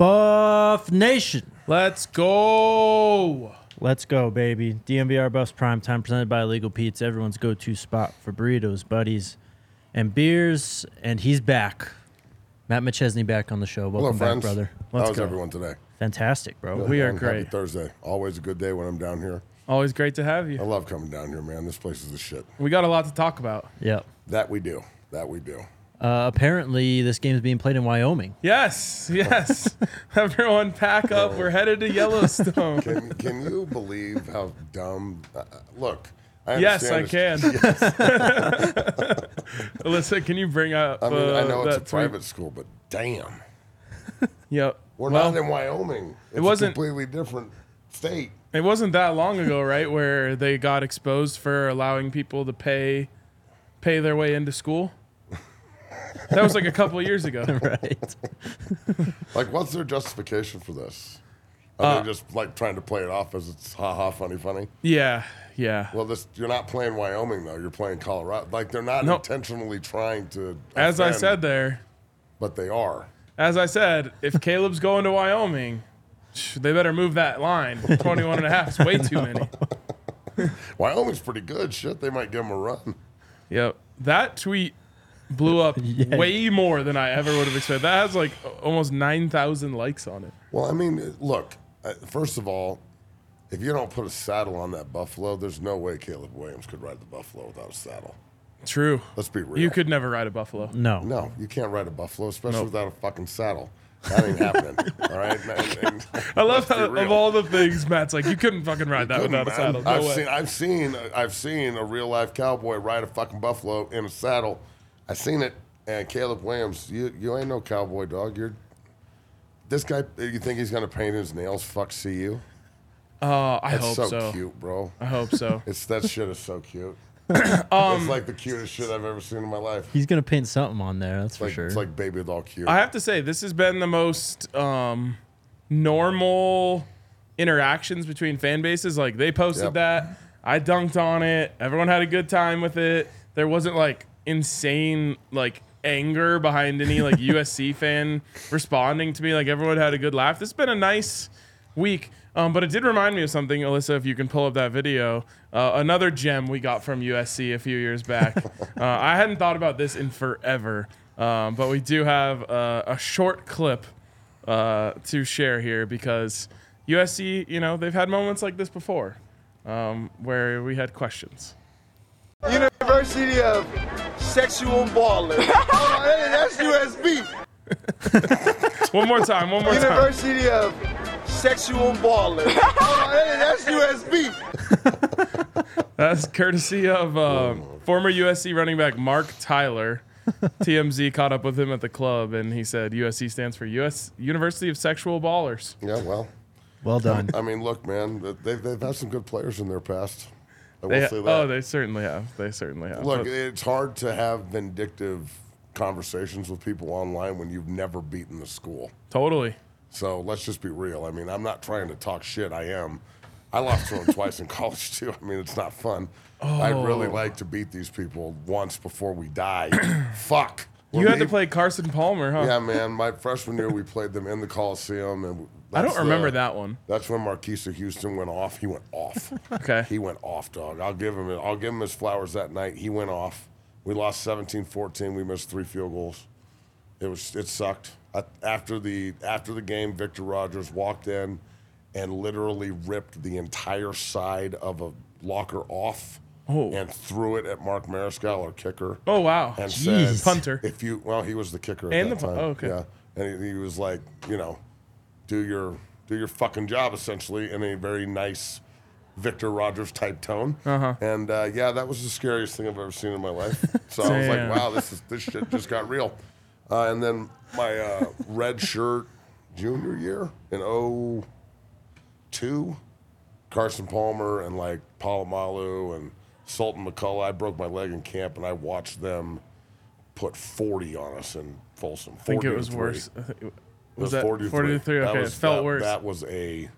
Buff Nation. Let's go. Let's go, baby. DNVR Buffs Prime Time presented by Legal Pete's, everyone's go to spot for burritos, buddies, and beers. And he's back. Matt McChesney back on the show. Welcome Hello, back, friends. brother. Let's How's go. everyone today? Fantastic, bro. We are And great. Happy Thursday. Always a good day when I'm down here. Always great to have you. I love coming down here, man. This place is the shit. We got a lot to talk about. Yep. That we do. That we do. Uh, apparently, this game is being played in Wyoming. Yes, yes. Everyone pack up. We're headed to Yellowstone. Can, can you believe how dumb? Uh, uh, look. I yes, I can. this- Alyssa, can you bring up? I mean, I uh, know it's a that tweet? private school, but damn, Yep. we're Well, not in Wyoming. It's wasn't- a completely different state. It wasn't that long ago, right, where they got exposed for allowing people to pay pay their way into school. That was like a couple of years ago. right. Like, what's their justification for this? Are Uh, they just like trying to play it off as it's ha ha funny funny? Yeah, yeah. Well, this you're not playing Wyoming though. You're playing Colorado. Like they're not No. intentionally trying to. As I offend, said there, but they are. as I said, if Caleb's going to Wyoming, sh- they better move that line. 21 and a half is way too many. Wyoming's pretty good. Shit, they might give them a run. Yep. That tweet blew up Yeah. way more than I ever would have expected. That has like almost 9,000 likes on it. Well, I mean, look. uh, First of all, if you don't put a saddle on that buffalo, there's no way Caleb Williams could ride the buffalo without a saddle. True. Let's be real. You could never ride a buffalo. No. No, you can't ride a buffalo, especially Nope. without a fucking saddle. That ain't happening. all right. And- and- I love how, of all the things, Matt's like, you couldn't fucking ride that Couldn't, without a man. saddle. No I've way. seen, I've seen, I've seen a real life cowboy ride a fucking buffalo in a saddle. I seen it, and Caleb Williams, you, you ain't no cowboy dog. You're this guy. You think he's gonna paint his nails? Fuck, see you. Oh, I That's hope so, so. cute, bro. I hope so. It's that shit is so cute. Um, it's like the cutest shit I've ever seen in my life. He's going to paint something on there, that's for Like sure. it's like baby doll cute. I have to say, this has been the most um, normal interactions between fan bases. Like they posted Yep. that, I dunked on it. Everyone had a good time with it. There wasn't like insane like anger behind any like USC fan responding to me. Like everyone had a good laugh. This has been a nice week. Um, but it did remind me of something, Alyssa. If you can pull up that video, uh, another gem we got from USC a few years back. uh, I hadn't thought about this in forever, um, but we do have uh, a short clip uh, to share here because USC, you know, they've had moments like this before um, where we had questions. University of Sexual Balling. oh, hey, that's USB. One more time, one more time. University of Sexual Balling. oh, hey, that's USB. That's courtesy of uh, former USC running back Marc Tyler. TMZ caught up with him at the club, and he said USC stands for US University of Sexual Ballers. yeah, well, well done. I mean, look, man, they've they've had some good players in their past. I will They, say oh, that. oh, they certainly have. They certainly have. Look, it's hard to have vindictive conversations with people online when you've never beaten the school. totally. So let's just be real. I mean, I'm not trying to talk shit. I am. I lost to them twice in college too. I mean, it's not fun. I'd really Oh. like to beat these people once before we die. Fuck. You When had to play Carson Palmer, huh? Yeah, man. My freshman year, we played them in the Coliseum, and I don't remember the- that one. That's when Marquisa Houston went off. He went off. Okay. He went off, dog. I'll give him. I'll give him his flowers that night. He went off. We lost 17-14. We missed three field goals. It was. It sucked. after the after the game, Victor Rogers walked in and literally ripped the entire side of a locker off Oh. and threw it at Mark Mariscal, our kicker. Oh wow. and Jeez. said, Punter. If you well, he was the kicker at And that the time. oh, okay. Yeah, and he, he was like, you know, do your do your fucking job essentially in a very nice Victor Rogers type tone. Uh-huh. And uh, yeah, that was the scariest thing I've ever seen in my life. So I was like, wow, this is this shit just got real. Uh, and then my uh, red shirt junior year in 02, Carson Palmer and like Polamalu and Sultan McCullough. I broke my leg in camp and I watched them put 40 on us in Folsom. I think it 40 was worse. I think it- It Was, that 40 to 40 to 3? That Okay, was- it felt that- worse. That was a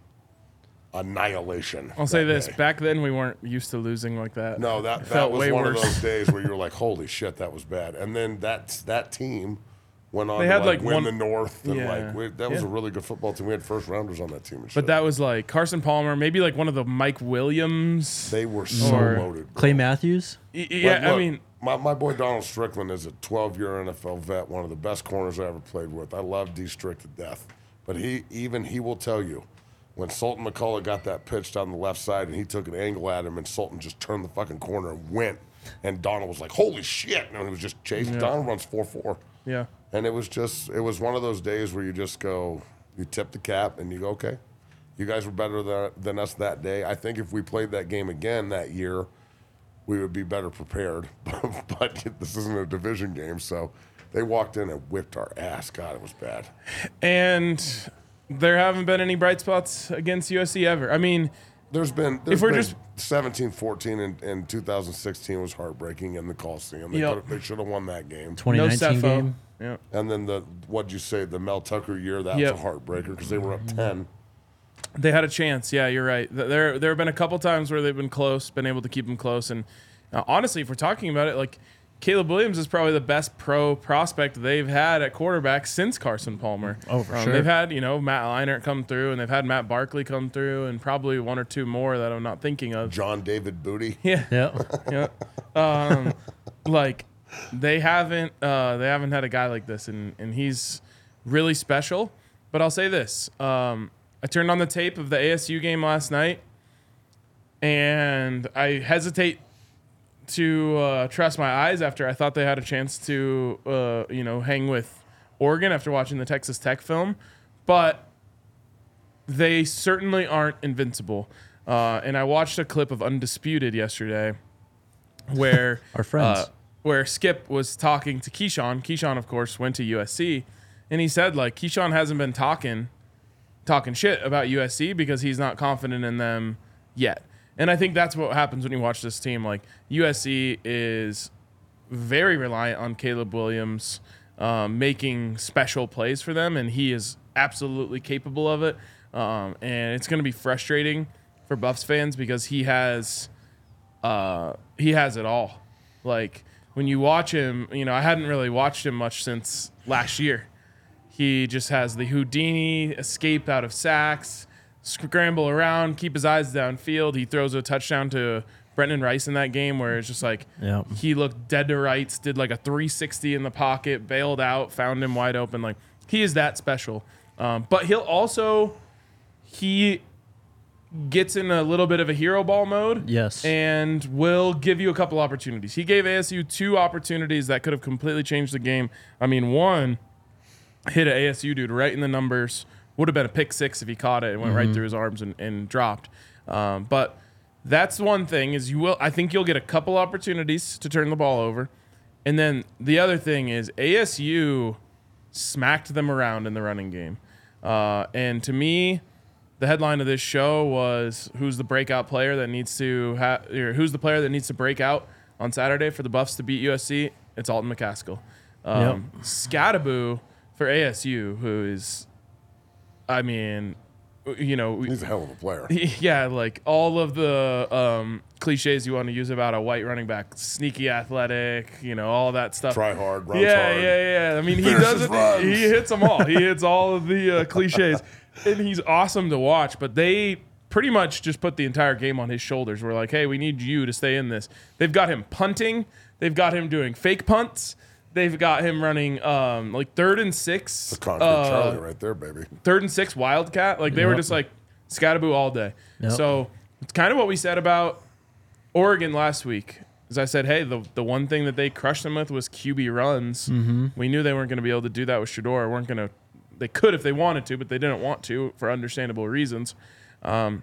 annihilation. I'll say this: day. back then we weren't used to losing like that. No, that, It that felt was way one worse. of those days where you were like, "Holy shit, that was bad." And then that that team went on They to had, like, like, win one- the North, and Yeah. like we, that was Yeah. a really good football team. We had first rounders on that team. And But that was like Carson Palmer, maybe like one of the Mike Williams. they were so loaded. bro. Clay Matthews. Y- Like, yeah, I mean, my, my boy Donald Strickland is a 12 year NFL vet, one of the best corners I ever played with. I love D Strick to death. But he even he will tell you when Sultan McCullough got that pitch down the left side and he took an angle at him and Sultan just turned the fucking corner and went. And Donald was like, holy shit. And he was just chasing. Donald runs 4 4. yeah. And it was just, it was one of those days where you just go, you tip the cap and you go, okay, you guys were better than, than us that day. I think if we played that game again that year, we would be better prepared. but this isn't a division game, so they walked in and whipped our ass. God, it was bad. And there haven't been any bright spots against USC ever. I mean, There's been, there's we're been just- 17 14 and, and 2016 was heartbreaking in the Coliseum. They, Yep. they should have won that game. 2019 Stefo. game. Yeah. And then the, what'd you say, the Mel Tucker year, that Yep. was a heartbreaker because they were up mm-hmm. 10. They had a chance. Yeah, you're right. There, there have been a couple times where they've been close, been able to keep them close. And uh, honestly, if we're talking about it, like Caleb Williams is probably the best pro prospect they've had at quarterback since Carson Palmer. Oh, for Um, sure. They've had, you know, Matt Leinart come through, and they've had Matt Barkley come through, and probably one or two more that I'm not thinking of. John David Booty. Yeah, Yeah. yeah. Um, like they haven't, uh, they haven't had a guy like this, and and he's really special. But I'll say this: um, I turned on the tape of the ASU game last night, and I hesitate to uh, trust my eyes after I thought they had a chance to, uh, you know, hang with Oregon after watching the Texas Tech film, but they certainly aren't invincible. Uh, and I watched a clip of Undisputed yesterday, where Our friends. uh, where Skip was talking to Keyshawn. Keyshawn, of course, went to USC, and he said like Keyshawn hasn't been talking talking shit about USC because he's not confident in them yet. And I think that's what happens when you watch this team. Like USC is very reliant on Caleb Williams um, making special plays for them, and he is absolutely capable of it. Um, and it's going to be frustrating for Buffs fans because he has uh, he has it all. Like when you watch him, you know, I hadn't really watched him much since last year. He just has the Houdini escape out of sacks, scramble around, keep his eyes downfield. He throws a touchdown to Brendan Rice in that game where it's just like Yeah. he looked dead to rights, did like a 360 in the pocket, bailed out, found him wide open. Like he is that special. Um, but he'll also he gets in a little bit of a hero ball mode. Yes. And will give you a couple opportunities. He gave ASU two opportunities that could have completely changed the game. I mean, one hit an ASU dude right in the numbers. Would have been a pick six if he caught it and went right through his arms and, and dropped. Um, but that's one thing is you will. I think you'll get a couple opportunities to turn the ball over, and then the other thing is ASU smacked them around in the running game. Uh, and to me, the headline of this show was who's the breakout player that needs to have, or who's the player that needs to break out on Saturday for the Buffs to beat USC? It's Alton McCaskill. Um, Skattebo for ASU, who is, I mean, you know, He's a hell of a player. yeah, like all of the um, cliches you want to use about a white running back, sneaky athletic, you know, all that stuff. Try hard, runs yeah, hard. yeah, yeah. I mean, he does it. He hits them all. He hits all of the uh, cliches, and he's awesome to watch. But they pretty much just put the entire game on his shoulders. We're like, hey, we need you to stay in this. They've got him punting. They've got him doing fake punts. They've got him running um like third and six, The concrete uh, Charlie right there, baby. third and six Wildcat. Like they were just like Skattebo all day. Yep. So it's kind of what we said about Oregon last week. As I said, hey, the the one thing that they crushed them with was QB runs. Mm-hmm. We knew they weren't going to be able to do that with Shedeur. weren't going to. They could if they wanted to, but they didn't want to for understandable reasons. Um,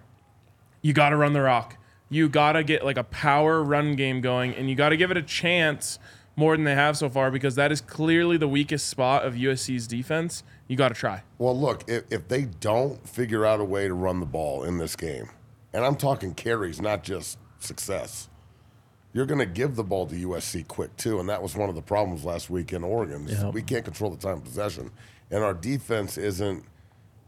you got to run the rock. You got to get like a power run game going, and you got to give it a chance more than they have so far because that is clearly the weakest spot of USC's defense. You got to try. Well, look, if, if they don't figure out a way to run the ball in this game, and I'm talking carries, not just success, you're going to give the ball to USC quick too, and that was one of the problems last week in Oregon. Yep. We can't control the time of possession, and our defense isn't.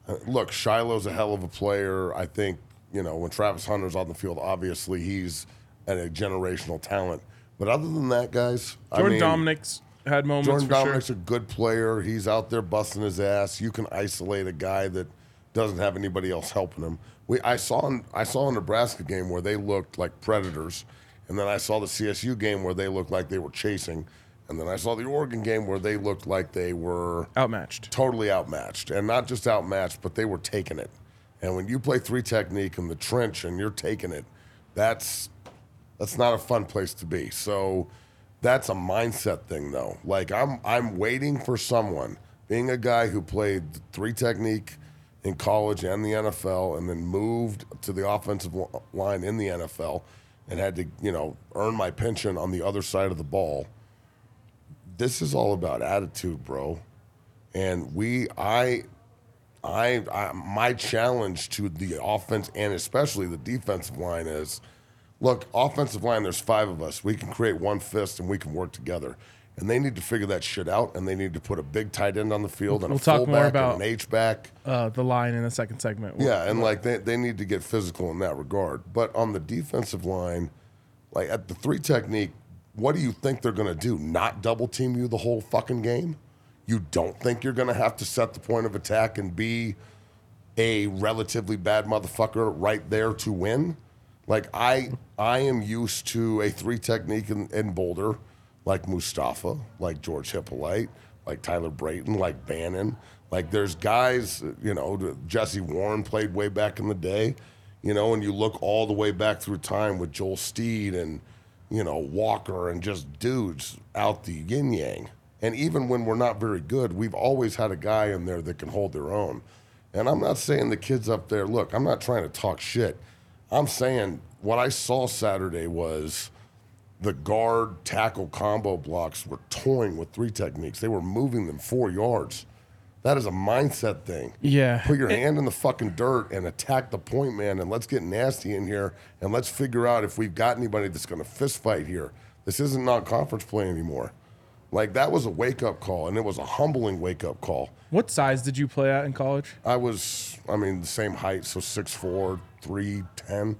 uh, Look, Shiloh's a hell of a player. I think you know when Travis Hunter's on the field, obviously he's a generational talent. But other than that, guys, I Jordan mean, Domineck's had moments Jordan Domineck's sure. a good player. He's out there busting his ass. You can isolate a guy that doesn't have anybody else helping him. We I saw I saw a Nebraska game where they looked like predators, and then I saw the CSU game where they looked like they were chasing, and then I saw the Oregon game where they looked like they were Outmatched. totally outmatched, and not just outmatched, but they were taking it. And when you play three technique in the trench and you're taking it, that's that's not a fun place to be. So that's a mindset thing, though. Like I'm I'm waiting for someone, being a guy who played three technique in college and the NFL, and then moved to the offensive line in the NFL, and had to you know earn my pension on the other side of the ball. This is all about attitude, bro. And we, I, I, I, my challenge to the offense and especially the defensive line is, look, offensive line. There's five of us. We can create one fist and we can work together. And they need to figure that shit out. And they need to put a big tight end on the field and We'll a talk more fullback about- and an H back. Uh, the line in the second segment. Yeah, and like they, they need to get physical in that regard. But on the defensive line, like at the three technique, what do you think they're gonna do? Not double team you the whole fucking game? You don't think you're gonna have to set the point of attack and be a relatively bad motherfucker right there to win? Like I I am used to a three technique in, in Boulder, like Mustafa, like George Hypolite, like Tyler Brayton, like Bannon. Like there's guys, you know, Jesse Warren played way back in the day, you know, and you look all the way back through time with Joel Steed and, you know, Walker and just dudes out the yin yang. And even when we're not very good, we've always had a guy in there that can hold their own. And I'm not saying the kids up there, look, I'm not trying to talk shit. I'm saying what I saw Saturday was the guard tackle combo blocks were toying with three techniques. They were moving them four yards. That is a mindset thing. Yeah. Put your hand in the fucking dirt and attack the point man, and let's get nasty in here, and let's figure out if we've got anybody that's going to fist fight here. This isn't non-conference play anymore. Like that was a wake-up call, and it was a humbling wake-up call. What size did you play at in college? I was, I mean, the same height, so 6'4", 310.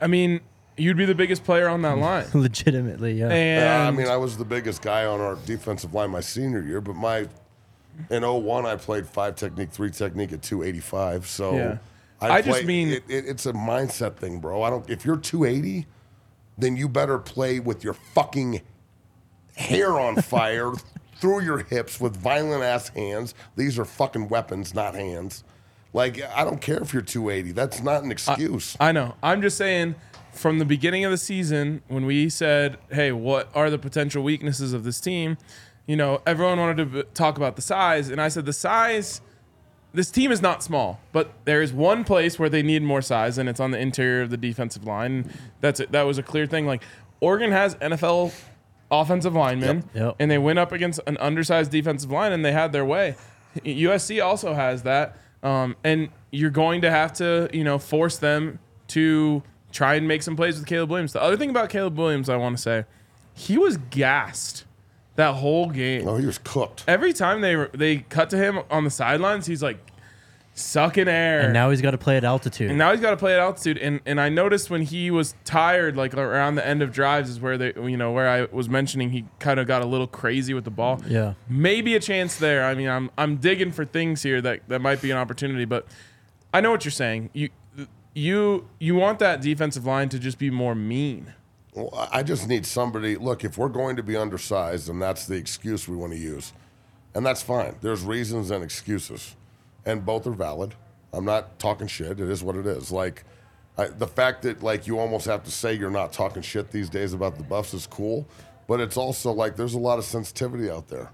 I mean, you'd be the biggest player on that line. Legitimately, yeah. And Yeah, I mean, I was the biggest guy on our defensive line my senior year, but my in 01, I played five technique, three technique at 285. So Yeah. I, I just mean- it, it, it's a mindset thing, bro. I don't. If you're 280, then you better play with your fucking hair on fire through your hips with violent ass hands. These are fucking weapons, not hands. Like I don't care if you're 280. That's not an excuse. I know. I'm just saying from the beginning of the season when we said, "Hey, what are the potential weaknesses of this team?" You know, everyone wanted to b- talk about the size, and I said the size this team is not small, but there is one place where they need more size, and it's on the interior of the defensive line. That's it. That was a clear thing. Like Oregon has NFL offensive linemen, Yep. Yep. and they went up against an undersized defensive line, and they had their way. USC also has that, um, and you're going to have to, you know, force them to try and make some plays with Caleb Williams. The other thing about Caleb Williams, I want to say, he was gassed that whole game oh, he was cooked. every time they they cut to him on the sidelines, he's like sucking air. and now he's got to play at altitude. And now he's got to play at altitude. And and I noticed when he was tired, like around the end of drives, is where they you know where I was mentioning he kind of got a little crazy with the ball. yeah. Maybe a chance there. I mean, I'm I'm digging for things here that that might be an opportunity, but I know what you're saying. You you you want that defensive line to just be more mean. Well, I I just need somebody. Look, if we're going to be undersized, and that's the excuse we want to use, and that's fine. There's reasons and excuses, and both are valid. I'm not talking shit. It is what it is. Like I, the fact that like you almost have to say you're not talking shit these days about the Buffs is cool, but it's also like there's a lot of sensitivity out there.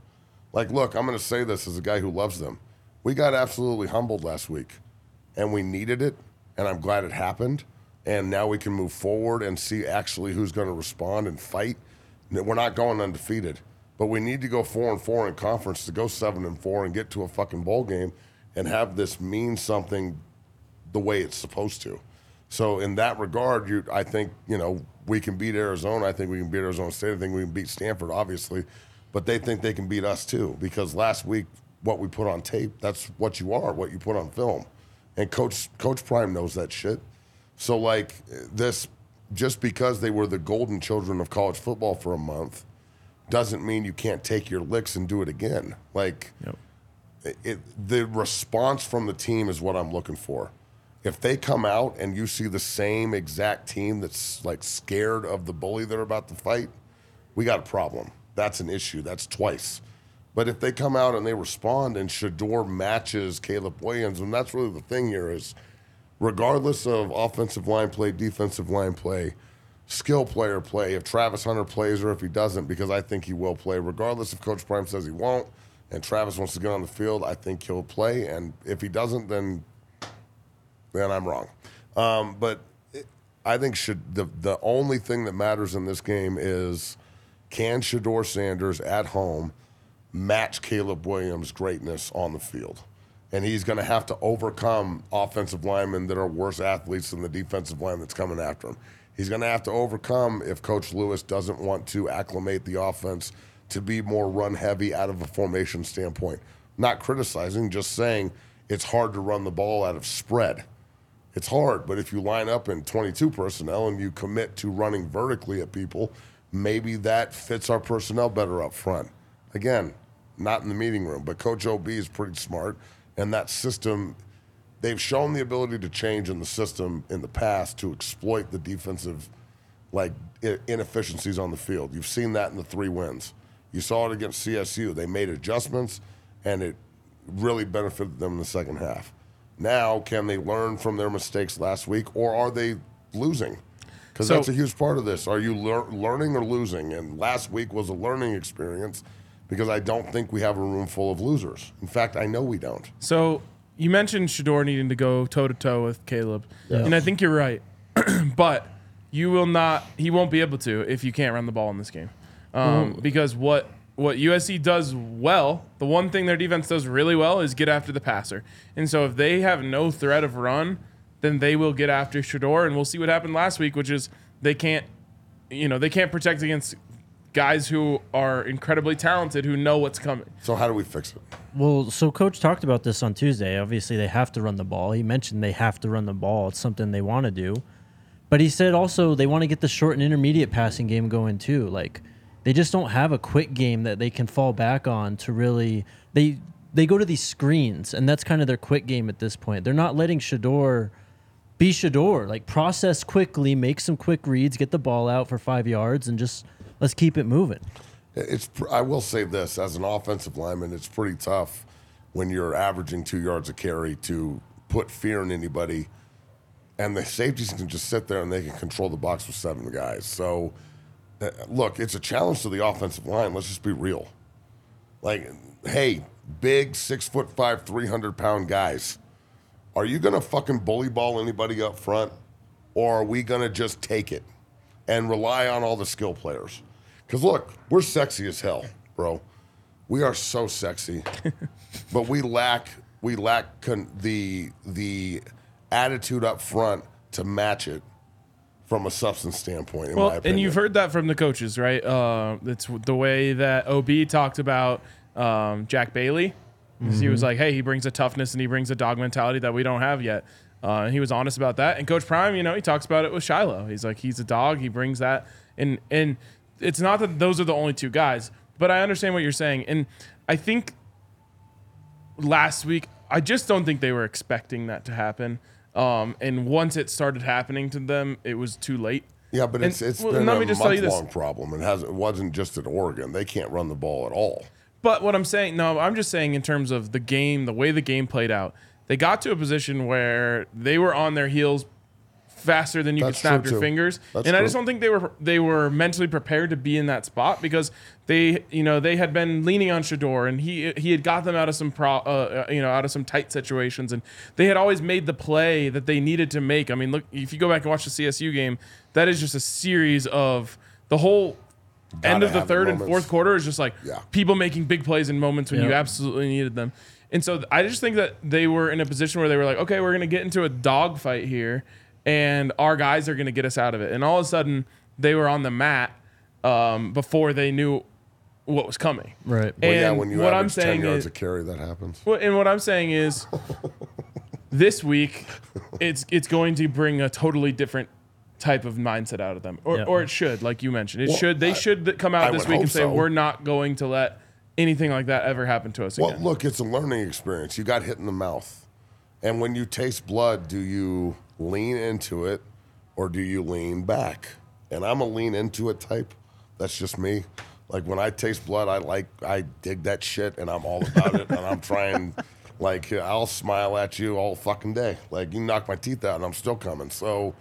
Like, look, I'm going to say this as a guy who loves them. We got absolutely humbled last week, and we needed it, and I'm glad it happened. And now we can move forward and see actually who's going to respond and fight. We're not going undefeated, but we need to go four and four in conference to go seven and four and get to a fucking bowl game and have this mean something the way it's supposed to. So in that regard, you, I think you know we can beat Arizona. I think we can beat Arizona State. I think we can beat Stanford, obviously, but they think they can beat us too because last week what we put on tape, that's what you are, what you put on film, and Coach Coach Prime knows that shit. So like this, just because they were the golden children of college football for a month, doesn't mean you can't take your licks and do it again. Like it, the response from the team is what I'm looking for. If they come out and you see the same exact team that's like scared of the bully they're about to fight, we got a problem. That's an issue. That's twice. But if they come out and they respond and Shedeur matches Caleb Williams, and that's really the thing here is regardless of offensive line play, defensive line play, skill player play, if Travis Hunter plays or if he doesn't, because I think he will play, regardless if Coach Prime says he won't, and Travis wants to get on the field, I think he'll play. And if he doesn't, then then I'm wrong. Um, but it, I think should the the only thing that matters in this game is can Shedeur Sanders at home match Caleb Williams' greatness on the field? And he's going to have to overcome offensive linemen that are worse athletes than the defensive line that's coming after him. He's going to have to overcome if Coach Lewis doesn't want to acclimate the offense to be more run heavy out of a formation standpoint. Not criticizing, just saying it's hard to run the ball out of spread. It's hard, but if you line up in 22 personnel and you commit to running vertically at people, maybe that fits our personnel better up front. Again, not in the meeting room, but Coach OB is pretty smart, and that system, they've shown the ability to change in the system in the past to exploit the defensive like inefficiencies on the field. You've seen that in the three wins. You saw it against CSU. They made adjustments, and it really benefited them in the second half. Now, can they learn from their mistakes last week, or are they losing? Because So- that's a huge part of this. Are you lear- learning or losing? And last week was a learning experience because I don't think we have a room full of losers. In fact, I know we don't. So you mentioned Shedeur needing to go toe to toe with Caleb, and I think you're right. but you will not. He won't be able to if you can't run the ball in this game, um, because what what USC does well, the one thing their defense does really well is get after the passer. And so if they have no threat of run, then they will get after Shedeur, and we'll see what happened last week, which is they can't, you know, they can't protect against guys who are incredibly talented who know what's coming. So how do we fix it? Well, so coach talked about this on Tuesday. Obviously, they have to run the ball. He mentioned they have to run the ball. It's something they want to do. But he said also they want to get the short and intermediate passing game going too. Like they just don't have a quick game that they can fall back on to really they they go to these screens and that's kind of their quick game at this point. They're not letting Shedeur be Shedeur. Like process quickly, make some quick reads, get the ball out for 5 yards and just let's keep it moving. It's. I will say this: as an offensive lineman, it's pretty tough when you're averaging two yards a carry to put fear in anybody, and the safeties can just sit there and they can control the box with seven guys. So, look, it's a challenge to the offensive line. Let's just be real. Like, hey, big six foot five, three hundred pound guys, are you gonna fucking bully ball anybody up front, or are we gonna just take it and rely on all the skill players? Because look, we're sexy as hell, bro. We are so sexy, but we lack we lack con- the the attitude up front to match it from a substance standpoint. In my Well, opinion. and you've heard that from the coaches, right? Uh, it's the way that OB talked about um, Jack Bailey. 'Cause He was like, "Hey, he brings a toughness and he brings a dog mentality that we don't have yet." Uh, and he was honest about that. And Coach Prime, you know, he talks about it with Shiloh. He's like, he's a dog. He brings that, and and it's not that those are the only two guys, but I understand what you're saying. And I think last week, I just don't think they were expecting that to happen. Um, and once it started happening to them, it was too late. Yeah, but And- it's it's well, been let a me just tell you this. month-long problem. It has it wasn't just at Oregon. They can't run the ball at all. But what I'm saying, no, I'm just saying in terms of the game, the way the game played out, they got to a position where they were on their heels faster than you That's could snap your too. fingers. That's and I true. just don't think they were they were mentally prepared to be in that spot because they, you know, they had been leaning on Shedeur and he he had got them out of some pro, uh, uh, you know, out of some tight situations and they had always made the play that they needed to make. I mean, look, if you go back and watch the CSU game, that is just a series of the whole end Gotta of the have third and fourth quarter is just like Yeah. people making big plays in moments when you absolutely needed them. And so I just think that they were in a position where they were like, okay, we're going to get into a dogfight here, and our guys are going to get us out of it. And all of a sudden, they were on the mat um, before they knew what was coming. Right. Well, yeah, when you what I'm saying ten yards is, a carry, that happens. well, and what I'm saying is, this week, it's it's going to bring a totally different type of mindset out of them, or Yeah. or it should, like you mentioned, it Well, should. They I- should th- come I out this week and say so. we're not going to let anything like that ever happen to us again. Well, again. look, it's a learning experience. You got hit in the mouth. And when you taste blood, do you lean into it or do you lean back? And I'm a lean into it type. That's just me. Like when I taste blood, I like I dig that shit and I'm all about it and I'm trying like I'll smile at you all fucking day. Like you knock my teeth out and I'm still coming. So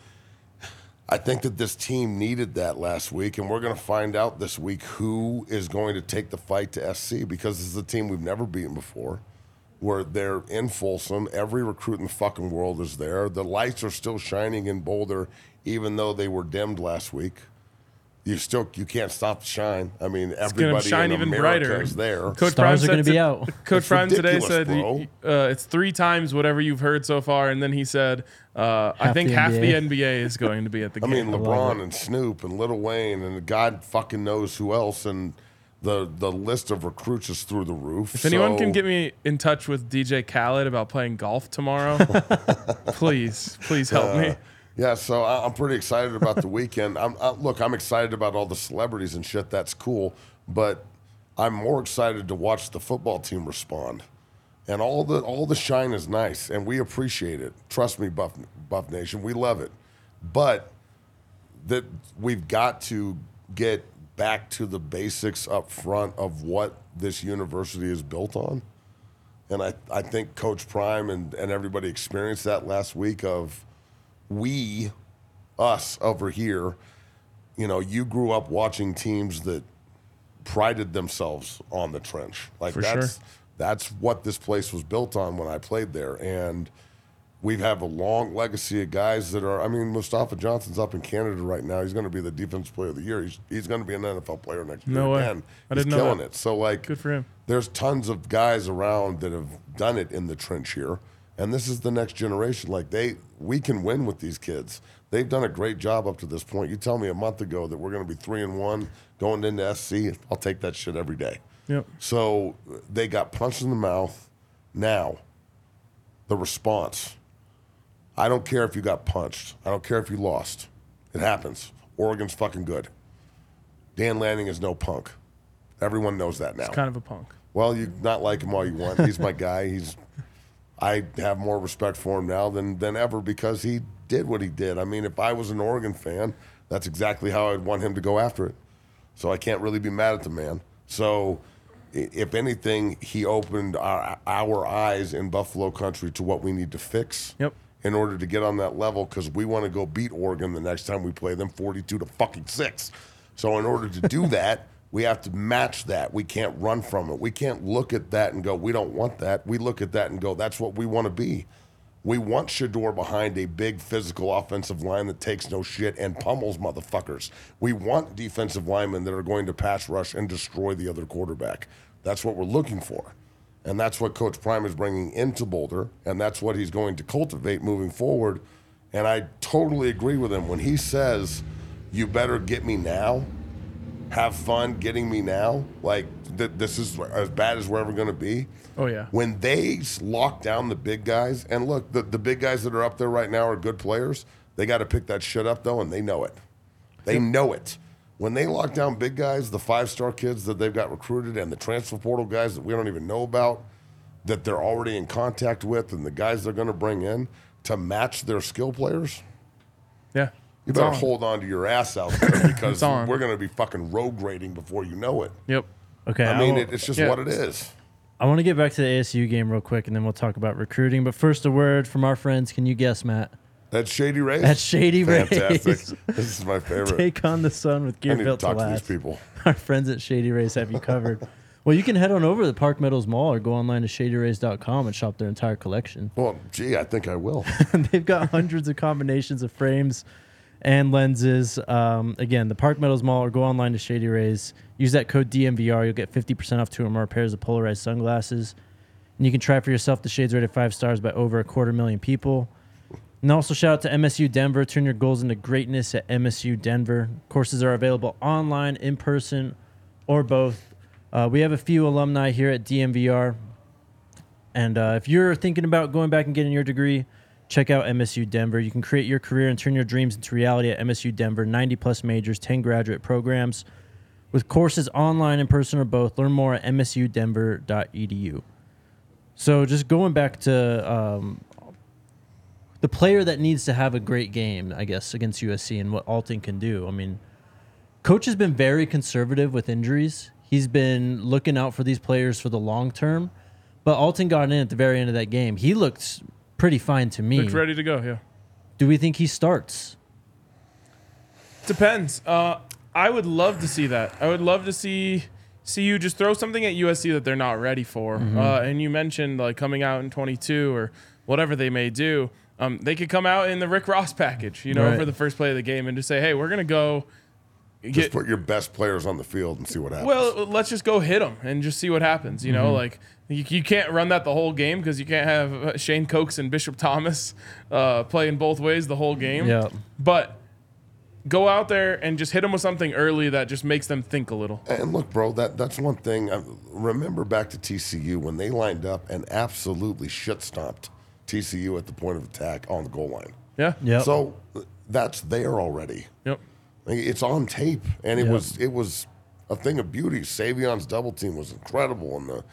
I think that this team needed that last week, and we're going to find out this week who is going to take the fight to SC because this is a team we've never beaten before. Where they're in Folsom, every recruit in the fucking world is there. The lights are still shining in Boulder, even though they were dimmed last week. You still you can't stop the shine. I mean, It's going everybody to shine in even America brighter. is there. Coach Stars Prime are gonna be out. Coach It's Prime today said uh, it's three times whatever you've heard so far, and then he said, uh, "I think the half the NBA. NBA is going to be at the I game." mean, LeBron and Snoop and Lil Wayne and God fucking knows who else, and the the list of recruits is through the roof. if anyone can get me in touch with DJ Khaled about playing golf tomorrow, please, please help me. Yeah, so I- I'm pretty excited about the weekend. I'm, I, look, I'm excited about all the celebrities and shit. That's cool, but I'm more excited to watch the football team respond. And all the all the shine is nice, and we appreciate it. Trust me, Buff Buff Nation, we love it. But that we've got to get back to the basics up front of what this university is built on. And I, I think Coach Prime and, and everybody experienced that last week of we, us over here, you know, you grew up watching teams that prided themselves on the trench. Like For that's sure. that's what this place was built on when I played there. And we have a long legacy of guys that are I mean, Mustafa Johnson's up in Canada right now. He's gonna be the defense player of the year. He's he's gonna be an NFL player next No year way. again. I He's didn't know killing that. it. So like Good for him. there's tons of guys around that have done it in the trench here and this is the next generation like they we can win with these kids they've done a great job up to this point you tell me a month ago that we're going to be three and one going into sc i'll take that shit every day Yep. so they got punched in the mouth now the response i don't care if you got punched i don't care if you lost it happens oregon's fucking good dan lanning is no punk everyone knows that now He's Kind of a punk. well, you not like him all you want. He's my guy. He's I have more respect for him now than than ever because he did what he did. I mean, if I was an Oregon fan, that's exactly how I'd want him to go after it. So I can't really be mad at the man. So if anything, he opened our our eyes in Buffalo country to what we need to fix. Yep. In order to get on that level, because we want to go beat Oregon the next time we play them, forty-two to fucking six. So in order to do that, we have to match that. We can't run from it. We can't look at that and go, we don't want that. We look at that and go, that's what we want to be. We want Shedeur behind a big physical offensive line that takes no shit and pummels motherfuckers. We want defensive linemen that are going to pass rush and destroy the other quarterback. That's what we're looking for. And that's what Coach Prime is bringing into Boulder, and that's what he's going to cultivate moving forward. And I totally agree with him when he says, You better get me now have fun getting me now. Like th- this is as bad as we're ever going to be. Oh, yeah. When they lock down the big guys, and look, the, the big guys that are up there right now are good players. They got to pick that shit up though, and they know it. They know it. When they lock down big guys, the five star kids that they've got recruited, and the transfer portal guys that we don't even know about, that they're already in contact with, and the guys they're going to bring in to match their skill players. Yeah. You better on. hold on to your ass out there because we're going to be fucking road grading before you know it. Yep. Okay, I mean, it, it's just Yeah. what it is. I want to get back to the ASU game real quick, and then we'll talk about recruiting. But first, a word from our friends. Can you guess, Matt? That's Shady Rays. That's Shady Rays. Fantastic. this is my favorite. Take on the sun with I gear need to built to, talk to these last. people. Our friends at Shady Rays have you covered. well, you can head on over to the Park Meadows Mall or go online to shadyrays.com and shop their entire collection. Well, gee, I think I will. They've got hundreds of combinations of frames and lenses. Um, again, the Park Meadows Mall or go online to Shady Rays. Use that code DNVR. You'll get 50% off two or more pairs of polarized sunglasses. And you can try for yourself the shades rated five stars by over a quarter million people. And also shout out to MSU Denver. Turn your goals into greatness at MSU Denver. Courses are available online, in person, or both. Uh, we have a few alumni here at DNVR. And uh, if you're thinking about going back and getting your degree, check out MSU Denver. You can create your career and turn your dreams into reality at MSU Denver. 90 plus majors, 10 graduate programs with courses online, in person, or both. Learn more at msudenver.edu. So just going back to um, the player that needs to have a great game, I guess, against USC and what Alton can do. I mean, coach has been very conservative with injuries. He's been looking out for these players for the long term. But Alton got in at the very end of that game. He looked pretty fine to me. Looked ready to go. Yeah. Do we think he starts? Depends. Uh, I would love to see that. I would love to see see you just throw something at USC that they're not ready for. Mm-hmm. Uh, and you mentioned like coming out in 22 or whatever they may do. Um, they could come out in the Rick Ross package, you know, Right. for the first play of the game, and just say, "Hey, we're gonna go." Just put your best players on the field and see what happens. well, let's just go hit them and just see what happens. You Mm-hmm. know, like you, you can't run that the whole game because you can't have uh, Shane Cokes and Bishop Thomas uh, playing both ways the whole game. Yeah. But go out there and just hit them with something early that just makes them think a little. And look, bro, that that's one thing. I remember back to TCU when they lined up and absolutely shit stomped TCU at the point of attack on the goal line. Yeah. Yep. So that's there already. Yep. It's on tape, and it Yep. was it was a thing of beauty. Savion's double team was incredible, and the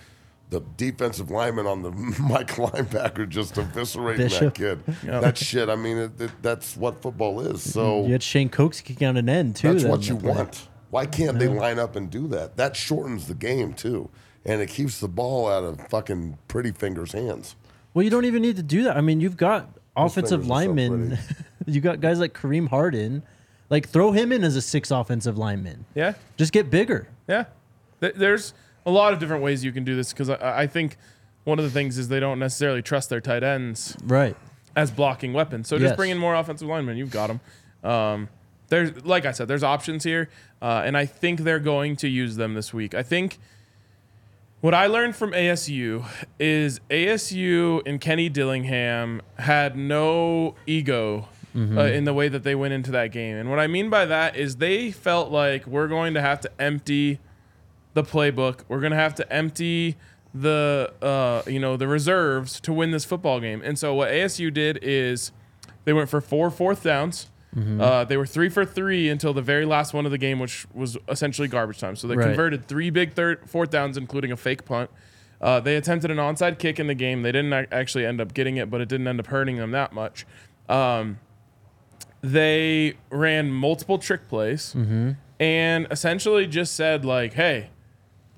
the defensive lineman on the Mike linebacker just eviscerating that kid. That shit. I mean, it, it, that's what football is. Mm-hmm. So You had Shane Cokes kicking out an end, too. that's then. what you want. Why can't they line up and do that? That shortens the game too, and it keeps the ball out of fucking Pretty Fingers' hands. Well, you don't even need to do that. I mean, you've got offensive fingers are so linemen. you got guys like Kareem Harden. Like, throw him in as a six offensive lineman. Yeah. Just get bigger. Yeah. Th- There's a lot of different ways you can do this because I, I think one of the things is they don't necessarily trust their tight ends Right. as blocking weapons. So Yes. just bring in more offensive linemen. You've got them. Um, there's, like I said, there's options here, uh, and I think they're going to use them this week. I think what I learned from ASU is ASU and Kenny Dillingham had no ego uh, in the way that they went into that game. And what I mean by that is they felt like we're going to have to empty the playbook. We're going to have to empty the uh, you know the reserves to win this football game. And so what ASU did is they went for four fourth downs. Uh, they were three for three until the very last one of the game, which was essentially garbage time. So they Right. converted three big third fourth downs, including a fake punt. Uh, they attempted an onside kick in the game. They didn't actually end up getting it, but it didn't end up hurting them that much. Um, they ran multiple trick plays and essentially just said like, "Hey,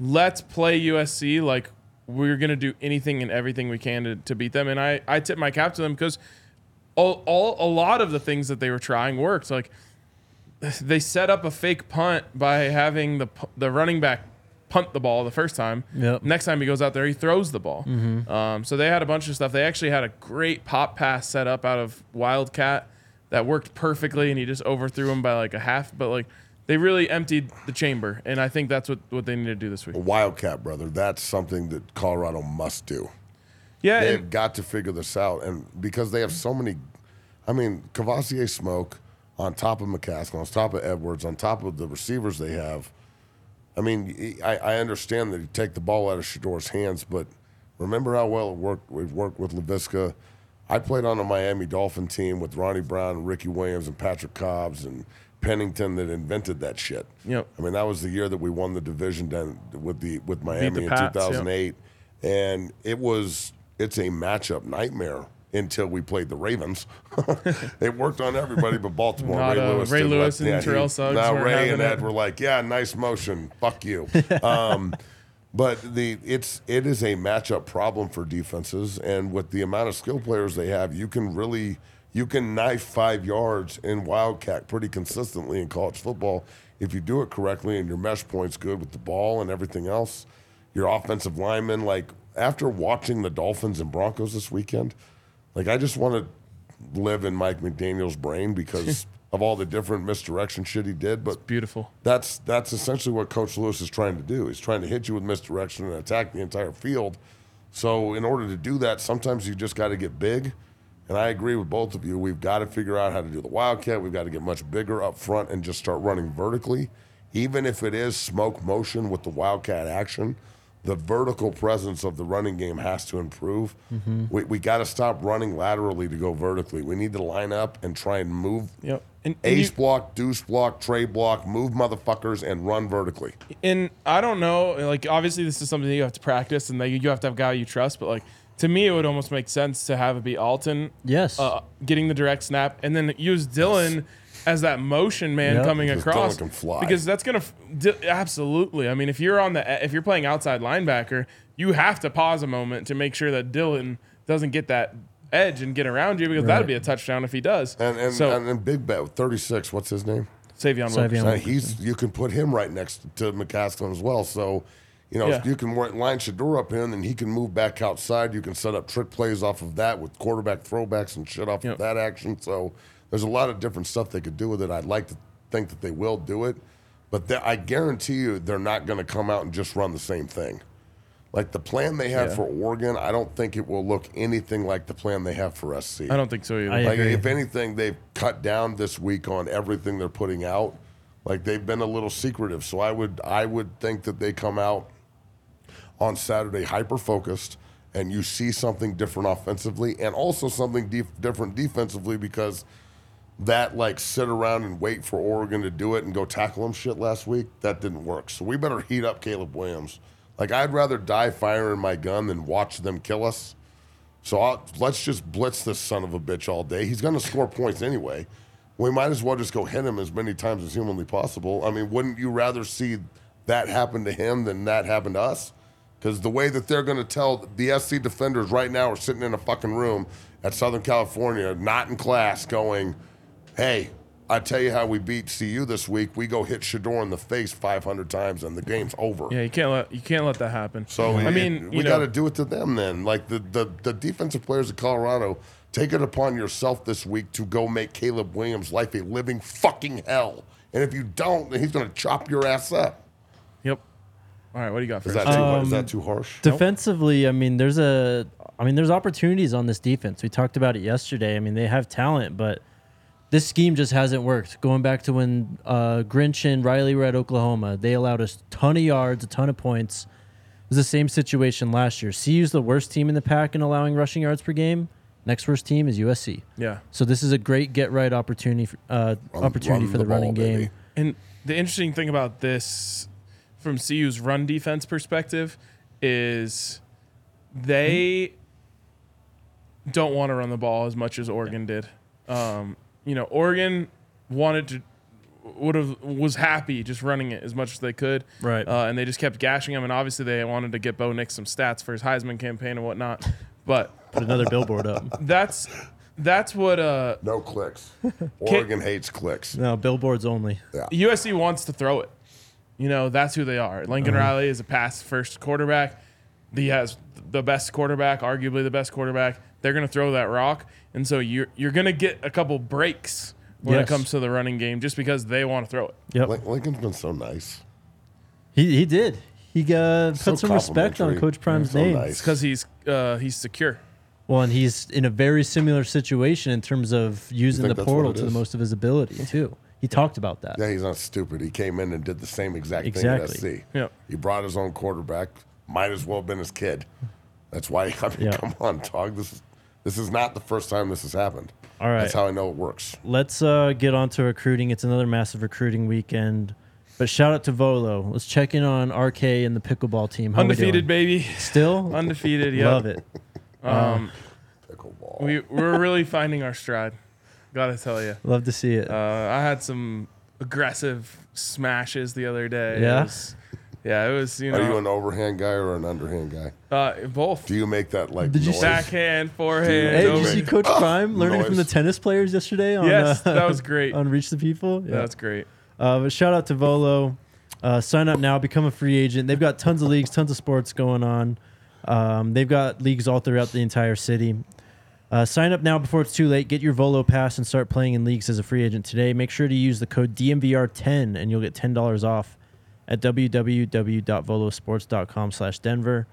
let's play USC like we're gonna do anything and everything we can to, to beat them." And I I tip my cap to them because all, all a lot of the things that they were trying worked. Like they set up a fake punt by having the the running back punt the ball the first time. Yep. Next time he goes out there, he throws the ball. Mm-hmm. Um, so they had a bunch of stuff. They actually had a great pop pass set up out of Wildcat that worked perfectly, and he just overthrew him by like a half. But like they really emptied the chamber, and I think that's what what they need to do this week. Wildcat, brother. That's something that Colorado must do. Yeah, They've and- got to figure this out, and because they have so many, I mean, Kavosiey Smoke on top of McCaskill, on top of Edwards, on top of the receivers they have. I mean, I, I understand that you take the ball out of Shedeur's hands, but remember how well it worked. We've worked with Lavisca. I played on a Miami Dolphin team with Ronnie Brown, and Ricky Williams, and Patrick Cobbs and Pennington that invented that shit. Yep. I mean, that was the year that we won the division down with the with Miami in Pats, yep. 2008, and it was it's a matchup nightmare until we played the Ravens. it worked on everybody but Baltimore. Not, uh, Ray didn't Lewis and he- Terrell Suggs Now Ray and Ed it. were like, "Yeah, nice motion. Fuck you." Um, but the it's it is a matchup problem for defenses, and with the amount of skill players they have, you can really you can knife five yards in wildcat pretty consistently in college football if you do it correctly and your mesh point's good with the ball and everything else. Your offensive linemen, like after watching the Dolphins and Broncos this weekend, like I just want to live in Mike McDaniel's brain because of all the different misdirection shit he did. But Beautiful. that's that's essentially what Coach Lewis is trying to do. He's trying to hit you with misdirection and attack the entire field. So in order to do that, sometimes you just got to get big. And I agree with both of you. We've got to figure out how to do the wildcat. We've got to get much bigger up front and just start running vertically. Even if it is smoke motion with the wildcat action, the vertical presence of the running game has to improve. We, we got to stop running laterally to go vertically. We need to line up and try and move Yep. And, and ace you- block, deuce block, trade block, move motherfuckers, and run vertically. and I don't know, like obviously this is something that you have to practice and that you you have to have a guy you trust, but like to me it would almost make sense to have it be Alton Yes. uh, getting the direct snap and then use Dylan as that motion man Yep. coming Because across Dylan fly. because that's gonna f- absolutely. I mean, if you're on the if you're playing outside linebacker, you have to pause a moment to make sure that Dylan doesn't get that edge and get around you because that'd be a touchdown if he does. And and, so and, and Big Bet, 36, what's his name? Savion Savion. Wilkerson. He's you can put him right next to McCaskill as well. So, you know, Yeah. you can wa- line Shedeur up in, and he can move back outside. You can set up trick plays off of that with quarterback throwbacks and shit off Yep. of that action. So, there's a lot of different stuff they could do with it. I'd like to think that they will do it, but they- I guarantee you they're not going to come out and just run the same thing. Like the plan they had Yeah. for Oregon, I don't think it will look anything like the plan they have for SC. I don't think so either. I- Like agree. if anything, they've cut down this week on everything they're putting out. Like they've been a little secretive. So I would I would think that they come out on Saturday hyper focused and you see something different offensively and also something def- different defensively because that like sit around and wait for Oregon to do it and go tackle them shit last week that didn't work. So we better heat up Caleb Williams. Like I'd rather die firing my gun than watch them kill us. So I'll, let's just blitz this son of a bitch all day. He's going to score points anyway. We might as well just go hit him as many times as humanly possible. I mean, wouldn't you rather see that happen to him than that happen to us? Because the way that they're going to tell the SC defenders right now are sitting in a fucking room at Southern California, not in class, going, hey, I tell you how we beat CU this week. We go hit Shedeur in the face 500 times and the game's over. yeah, you can't let you can't let that happen. So I mean, we got to do it to them then. Like the, the the defensive players of Colorado, take it upon yourself this week to go make Caleb Williams' life a living fucking hell. And if you don't, then he's going to chop your ass up. Yep. All right, what do you got Is first? that too, Um, is that too harsh? Defensively, I mean, there's a, I mean, there's opportunities on this defense. We talked about it yesterday. I mean, they have talent, but this scheme just hasn't worked. Going back to when uh, Grinch and Riley were at Oklahoma, they allowed us a ton of yards, a ton of points. It was the same situation last year. CU's the worst team in the pack in allowing rushing yards per game. Next worst team is USC. yeah. So this is a great get right opportunity, for, uh, Run- opportunity run for the, the ball, running baby. game. And the interesting thing about this, from CU's run defense perspective, is they don't want to run the ball as much as Oregon did. Um, you know, Oregon wanted to would have was happy just running it as much as they could, Right. Uh, and they just kept gashing him. And obviously, they wanted to get Bo Nix some stats for his Heisman campaign and whatnot. But Put another billboard up. that's that's what uh, No clicks. Oregon hates clicks. No, billboards only. USC wants to throw it. You know, that's who they are. Lincoln Riley is a pass first quarterback. He has the best quarterback, arguably the best quarterback. They're going to throw that rock. And so you're you're going to get a couple breaks when Yes. it comes to the running game just because they want to throw it. Yep. Lin- Lincoln's been so nice. He he did. He uh, So put some respect on complimentary. Coach Prime's So name. nice. It's because he's uh, he's secure. Well, and he's in a very similar situation in terms of using think the that's what portal it to the is? most of his ability too. He talked about that. Yeah, he's not stupid. He came in and did the same exact Exactly. thing at SC. Yep. He brought his own quarterback. Might as well have been his kid. That's why. I mean, Yeah. come on, dog. This is this is not the first time this has happened. All right. That's how I know it works. Let's uh, get on to recruiting. It's another massive recruiting weekend. But shout out to Volo. Let's check in on RK and the pickleball team. How we Undefeated, doing? baby. Still Undefeated. Yeah. Love it. Um, Pickleball. We we're really finding our stride. Gotta tell you. Love to see it. Uh, I had some aggressive smashes the other day. It Yeah? was- yeah, it was you know, Are you an overhand guy or an underhand guy? uh, both Do you make that like Did you noise? backhand, forehand. hey, did you see Coach Prime learning from the tennis players yesterday? On, Yes, uh, that was great. on Reach the People. Yeah. That's great. Uh, but shout out to Volo. Uh, sign up now, become a free agent. They've got tons of leagues, tons of sports going on. Um, they've got leagues all throughout the entire city. Uh, sign up now before it's too late. Get your Volo pass and start playing in leagues as a free agent today. Make sure to use the code DNVR10 and you'll get $10 off at www.volosports.com slash Denver.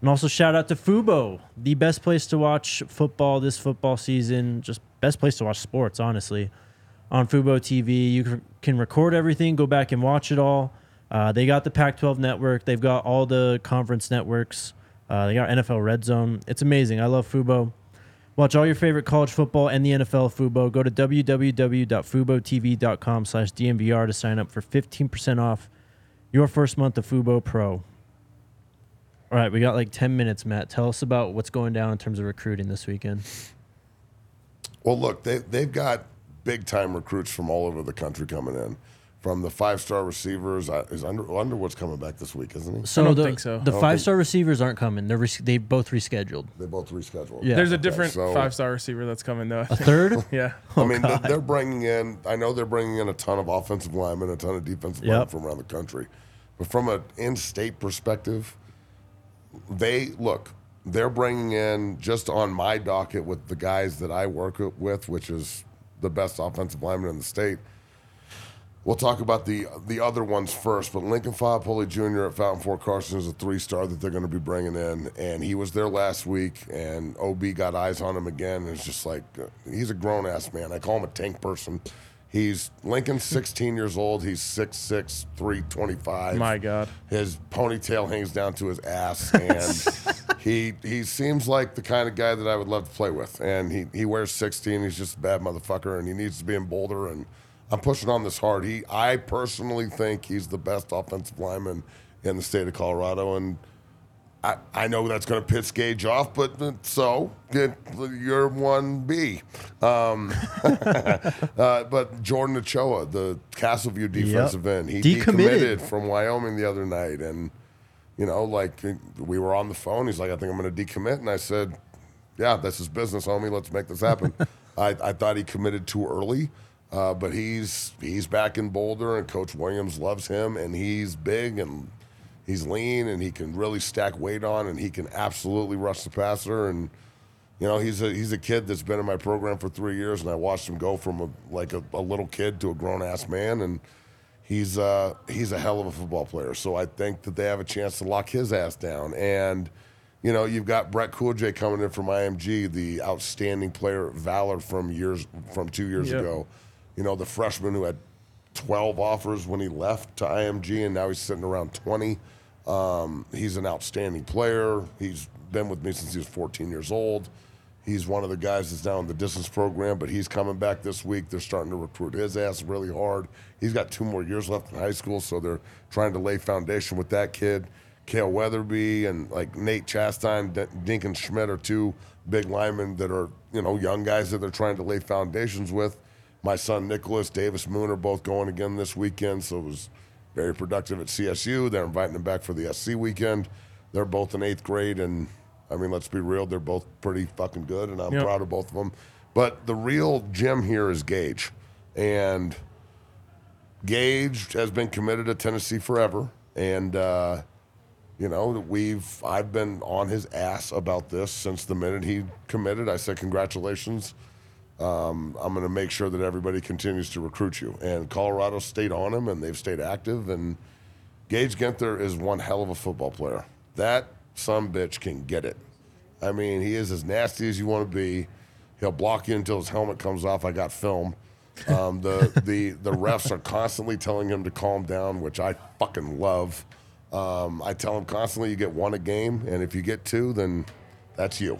And also shout out to Fubo, the best place to watch football this football season. Just best place to watch sports, honestly. On Fubo TV, you can record everything, go back and watch it all. Uh, they got the Pac-12 network. They've got all the conference networks. Uh, they got NFL Red Zone. It's amazing. I love Fubo. Watch all your favorite college football and the NFL Fubo. Go to www.fubotv.com slash DNVR to sign up for 15% off your first month of Fubo Pro. All right, we got like 10 minutes, Matt. Tell us about what's going down in terms of recruiting this weekend. Well, look, they they've got big time recruits from all over the country coming in. From the five star receivers, uh, is Under, Underwood's coming back this week, isn't he? So don't the, think so. The I don't five star receivers aren't coming. They're res- they both rescheduled. They both rescheduled. Yeah. There's a Okay, different so- five star receiver that's coming though. I A think. third? Yeah. I mean, they're, they're bringing in. I know they're bringing in a ton of offensive linemen, a ton of defensive linemen Yep. from around the country, but from an in-state perspective, they look. They're bringing in just on my docket with the guys that I work with, which is the best offensive lineman in the state. We'll talk about the the other ones first, but Lincoln Fopoli Jr. at Fountain Fort Carson is a three star that they're going to be bringing in, and he was there last week, and OB got eyes on him again. And it's just like he's a grown ass man. I call him a tank person. He's Lincoln's 16 years old. He's 6'6", 325. My God. His ponytail hangs down to his ass, and he he seems like the kind of guy that I would love to play with. And he, he wears 16. He's just a bad motherfucker, and he needs to be in Boulder. And I'm pushing on this hard. He I personally think he's the best offensive lineman in the state of Colorado, and I, I know that's going to piss Gage off, but so get, you're one B. Um, uh, but Jordan Ochoa, the Castleview defensive end, he Decommitted. decommitted from Wyoming the other night, and you know, like we were on the phone. He's like, "I think I'm going to decommit," and I said, "Yeah, this is business, homie. Let's make this happen." I, I thought he committed too early, uh, but he's he's back in Boulder, and Coach Williams loves him, and he's big and he's lean, and he can really stack weight on, and he can absolutely rush the passer, and you know, he's a he's a kid that's been in my program for three years, and I watched him go from a like a, a little kid to a grown ass man, and he's uh he's a hell of a football player. So I think that they have a chance to lock his ass down. And you know, you've got Brett Cooljay coming in from IMG, the outstanding player at Valor from years from two years Yep. ago. You know, the freshman who had 12 offers when he left to IMG, and now he's sitting around 20. Um, he's an outstanding player. He's been with me since he was 14 years old. He's one of the guys that's down in the distance program, but he's coming back this week. They're starting to recruit his ass really hard. He's got two more years left in high school, so they're trying to lay foundation with that kid. Kale Weatherby and like Nate Chastain, D- Dinkin Schmidt are two big linemen that are you know young guys that they're trying to lay foundations with. My son Nicholas Davis Moon are both going again this weekend, so it was very productive at CSU. They're inviting them back for the SC weekend. They're both in eighth grade, and I mean, let's be real, they're both pretty fucking good, and I'm Yep. proud of both of them. But the real gem here is Gage, and Gage has been committed to Tennessee forever, and uh, you know we've I've been on his ass about this since the minute he committed. I said congratulations. Um, I'm going to make sure that everybody continues to recruit you, and Colorado stayed on him, and they've stayed active. And Gage Ginther is one hell of a football player. That some bitch can get it. I mean, he is as nasty as you want to be. He'll block you until his helmet comes off. I got film. Um, the the the refs are constantly telling him to calm down, which I fucking love. Um, I tell him constantly, you get one a game, and if you get two, then that's you.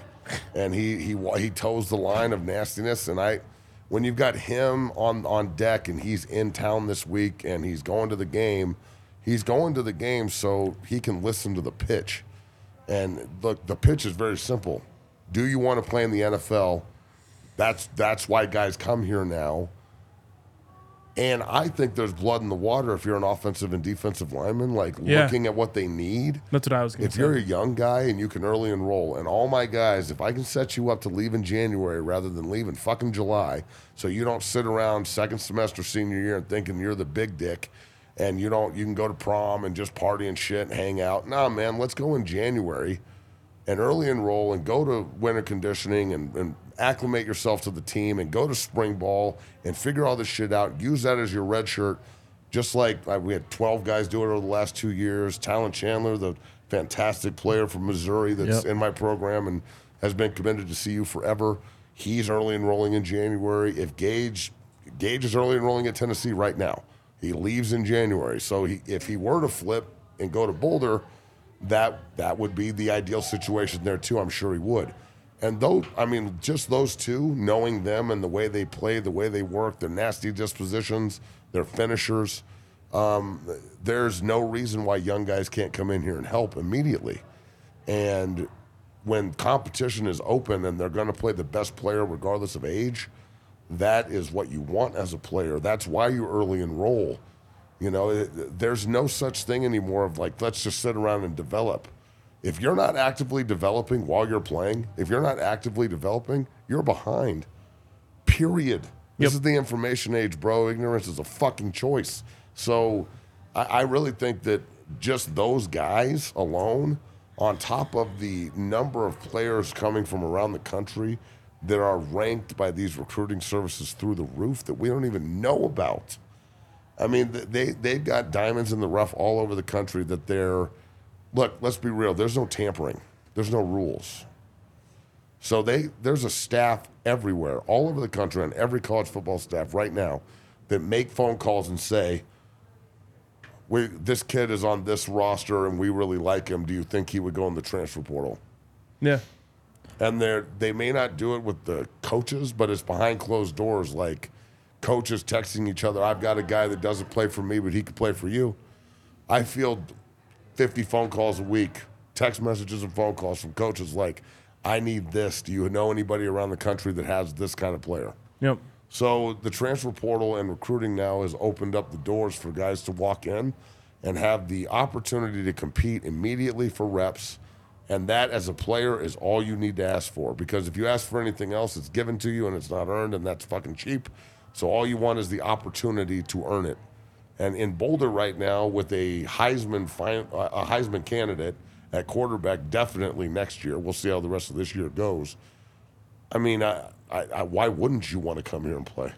And he he he toes the line of nastiness, and I. When you've got him on, on deck and he's in town this week and he's going to the game, he's going to the game so he can listen to the pitch. And look, the pitch is very simple. Do you want to play in the NFL? That's that's why guys come here now. And I think there's blood in the water if you're an offensive and defensive lineman, like Yeah. looking at what they need. That's what I was going If to you're a young guy and you can early enroll, and all my guys, if I can set you up to leave in January rather than leave in fucking July, so you don't sit around second semester senior year and thinking you're the big dick, and you don't you can go to prom and just party and shit and hang out. Nah, man, let's go in January and early enroll and go to winter conditioning and, and acclimate yourself to the team and go to spring ball and figure all this shit out. Use that as your red shirt, just like uh, we had 12 guys do it over the last two years. Talon Chandler, the fantastic player from Missouri that's Yep. in my program and has been committed to CU forever. He's early enrolling in January. If Gage, Gage is early enrolling at Tennessee right now. He leaves in January. So he, if he were to flip and go to Boulder, that that would be the ideal situation there too. I'm sure he would. And though I mean, just those two, knowing them and the way they play, the way they work, their nasty dispositions, their finishers, um, there's no reason why young guys can't come in here and help immediately. And when competition is open and they're going to play the best player regardless of age, that is what you want as a player. That's why you early enroll. You know, it, there's no such thing anymore of like, let's just sit around and develop. If you're not actively developing while you're playing, if you're not actively developing, you're behind. Period. This Yep. is the information age, bro. Ignorance is a fucking choice. So I, I really think that just those guys alone, on top of the number of players coming from around the country that are ranked by these recruiting services through the roof that we don't even know about. I mean, they they've got diamonds in the rough all over the country that they're look, let's be real. There's no tampering. There's no rules. So they there's a staff everywhere, all over the country, and every college football staff right now, that make phone calls and say, we, "This kid is on this roster, and we really like him. Do you think he would go in the transfer portal?" Yeah. And they they may not do it with the coaches, but it's behind closed doors. Like coaches texting each other, "I've got a guy that doesn't play for me, but he could play for you." I feel 50 phone calls a week, text messages and phone calls from coaches like, I need this. Do you know anybody around the country that has this kind of player? Yep. So the transfer portal and recruiting now has opened up the doors for guys to walk in and have the opportunity to compete immediately for reps. And that, as a player, is all you need to ask for. Because if you ask for anything else, it's given to you and it's not earned, and that's fucking cheap. So all you want is the opportunity to earn it. And in Boulder right now, with a Heisman fin- uh, a Heisman candidate at quarterback, definitely next year. We'll see how the rest of this year goes. I mean, I, I, I, why wouldn't you want to come here and play?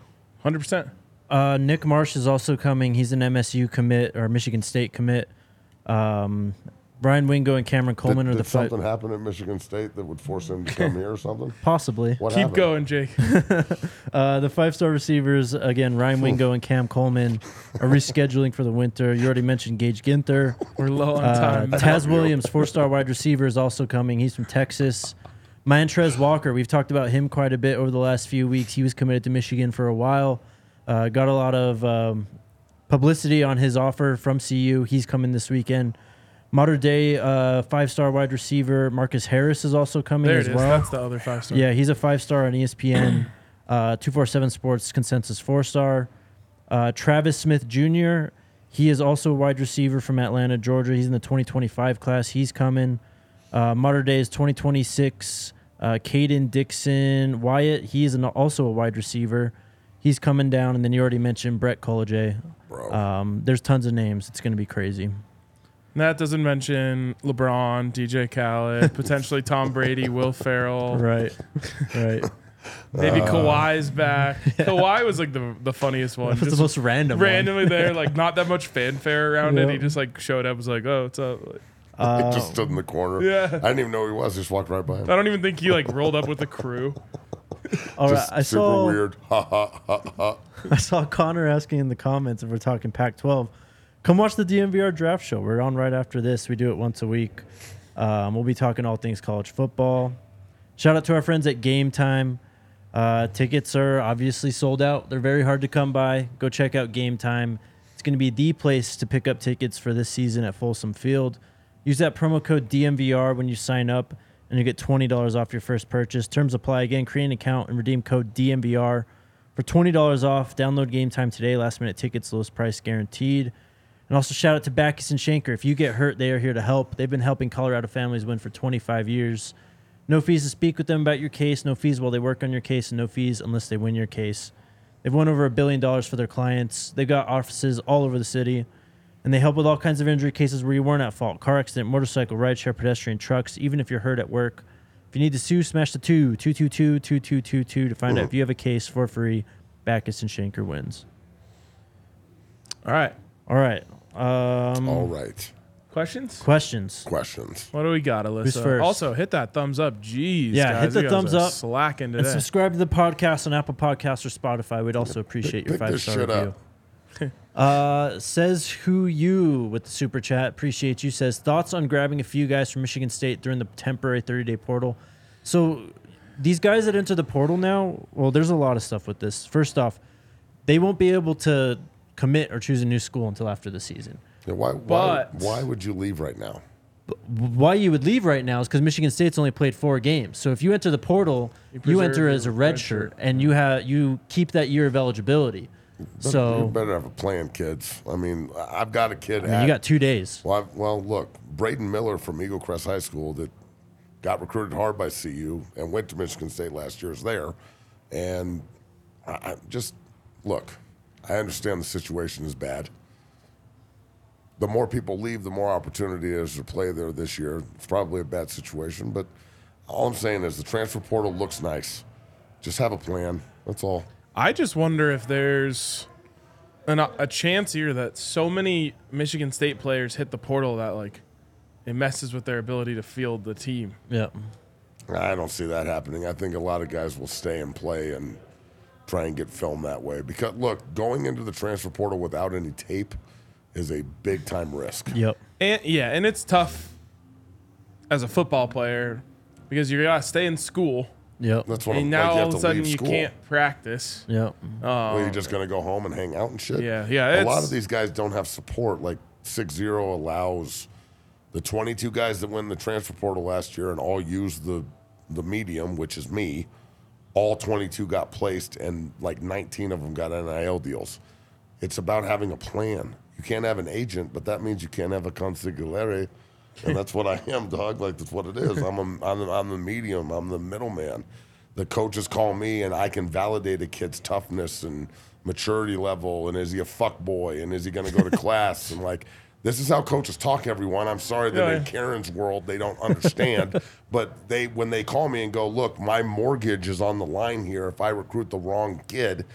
100%. Uh, Nick Marsh is also coming. He's an MSU commit or Michigan State commit. Um, Ryan Wingo and Cameron Coleman did are the did fight. something happen at Michigan State that would force him to come here or something? Possibly. What Keep happened? going, Jake. Uh, the five star receivers, again, Ryan Wingo and Cam Coleman, are rescheduling for the winter. You already mentioned Gage Ginther. We're low on Uh, time. Taz Williams, four star wide receiver, is also coming. He's from Texas. Mantrez Walker, we've talked about him quite a bit over the last few weeks. He was committed to Michigan for a while. Uh, got a lot of um, publicity on his offer from CU. He's coming this weekend. Modern day uh, five star wide receiver Marcus Harris is also coming there as well. That's the other five star. Yeah, he's a five star on ESPN, uh, 247 Sports consensus four star. Uh, Travis Smith Jr., he is also a wide receiver from Atlanta, Georgia. He's in the 2025 class. He's coming. Uh, Modern Day is 2026. Uh, Caden Dixon Wyatt, he is an, also a wide receiver. He's coming down. And then you already mentioned Brett. Bro. Um, there's tons of names. It's going to be crazy. And that doesn't mention LeBron, DJ Khaled, potentially Tom Brady, Will Ferrell. Right. right. Maybe Uh, Kawhi's back. Kawhi was like the the funniest one. That's the most random. one. randomly there, like not that much fanfare around it. He just like showed up, was like, "Oh, what's up?" Like, he just stood in the corner. Yeah. I didn't even know who he was. Just walked right by him. I don't even think he like rolled up with the crew. All right. I super saw. weird. Ha ha ha ha. I saw Connor asking in the comments if we're talking Pac 12. Come watch the DNVR draft show. We're on right after this. We do it once a week. Um, we'll be talking all things college football. Shout out to our friends at Game Time. Uh, tickets are obviously sold out. They're very hard to come by. Go check out Game Time. It's going to be the place to pick up tickets for this season at Folsom Field. Use that promo code DNVR when you sign up, and you get $20 off your first purchase. Terms apply again. Create an account and redeem code DNVR for $20 off. Download game time today. Last minute tickets, lowest price guaranteed. And also shout out to Bachus and Schanker. If you get hurt, they are here to help. They've been helping Colorado families win for 25 years. No fees to speak with them about your case, no fees while they work on your case, and no fees unless they win your case. They've won over a billion dollars for their clients. They've got offices all over the city, and they help with all kinds of injury cases where you weren't at fault car accident, motorcycle, rideshare, pedestrian, trucks, even if you're hurt at work. If you need to sue, smash the 2 222 2222 to find out if you have a case for free. Bachus and Schanker wins. All right. All right. Um, All right. Questions? Questions. Questions. What do we got, Alyssa? first? Also, hit that thumbs up. Jeez. Yeah, guys, hit the you guys thumbs are up. Slacking And today. subscribe to the podcast on Apple Podcasts or Spotify. We'd also appreciate your pick five this star shit review. up. uh, says who you with the super chat. Appreciate you. Says thoughts on grabbing a few guys from Michigan State during the temporary 30 day portal. So these guys that enter the portal now, well, there's a lot of stuff with this. First off, they won't be able to commit or choose a new school until after the season. Yeah, why, why, But- why would you leave right now? Why you would leave right now is because Michigan State's only played four games. So if you enter the portal, you, preserve enter as a your red red shirt, shirt. and you have you keep that year of eligibility. you So better have a plan, kids. I mean, I've got a kid. I mean, at- you got two days. Well, I, well, look, Braden Miller from Eagle Crest High School that got recruited hard by CU and went to Michigan State last year is there, and I, I just look. I understand the situation is bad. The more people leave, the more opportunity is to play there this year. It's probably a bad situation, but all I'm saying is the transfer portal looks nice. Just have a plan. That's all. I just wonder if there's an, a chance here that so many Michigan State players hit the portal that like it messes with their ability to field the team. Yeah. I don't see that happening. I think a lot of guys will stay and play and try and get filmed that way. Because look, going into the transfer portal without any tape is a big time risk. Yep. And yeah, and it's tough as a football player because you gotta stay in school, Yep. That's what and I'm now like. All of a sudden you can't practice. Yep. Um, well, you're just gonna go home and hang out and shit. Yeah, yeah, A lot of these guys don't have support. Like six zero allows the 22 guys that went in the transfer portal last year and all used the the medium, which is me. All 22 got placed, and like 19 of them got NIL deals. It's about having a plan. You can't have an agent, but that means you can't have a consigliere, and that's what I am, dog. Like that's what it is. I'm a, I'm, the, I'm the medium. I'm the middleman. The coaches call me, and I can validate a kid's toughness and maturity level, and is he a fuck boy, and is he going to go to class, and like. This is how coaches talk, everyone. I'm sorry that Yeah, in. Karen's world they don't understand, but they when they call me and go, look, my mortgage is on the line here. If I recruit the wrong kid,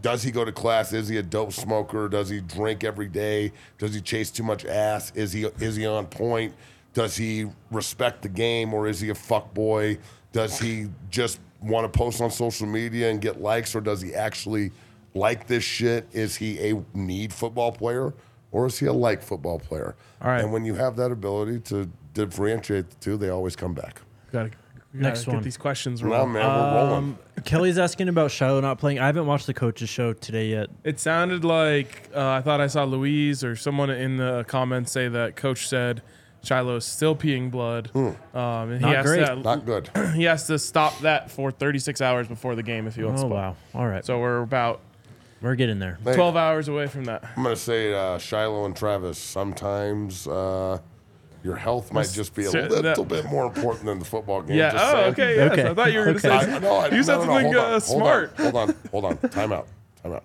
does he go to class? Is he a dope smoker? Does he drink every day? Does he chase too much ass? Is he is he on point? Does he respect the game or is he a fuck boy? Does he just want to post on social media and get likes or does he actually like this shit? Is he a need football player or is he a like football player? All right. And when you have that ability to differentiate the two, they always come back. Gotta, we gotta Next get one. these questions Now, rolling. man, we're rolling. Um, Kelly's asking about Shiloh not playing. I haven't watched the coaches show today yet. It sounded like uh, I thought I saw Louise or someone in the comments say that coach said Shiloh's still peeing blood. Um, and he Not has great. To, Not good. he has to stop that for 36 hours before the game if he wants Oh to play. wow! All right, So we're about we're getting there. Hey, 12 hours away from that. I'm going to say uh, Shiloh and Travis, sometimes uh, your health might just be a So little that- bit more important than the football game. Yeah. Just Oh, saying. okay. Yes. Okay. I thought you were going to Okay. say I, no, I, You said no, no, no, something, hold on, uh, hold smart. On, hold on, hold on. Time out. Time out.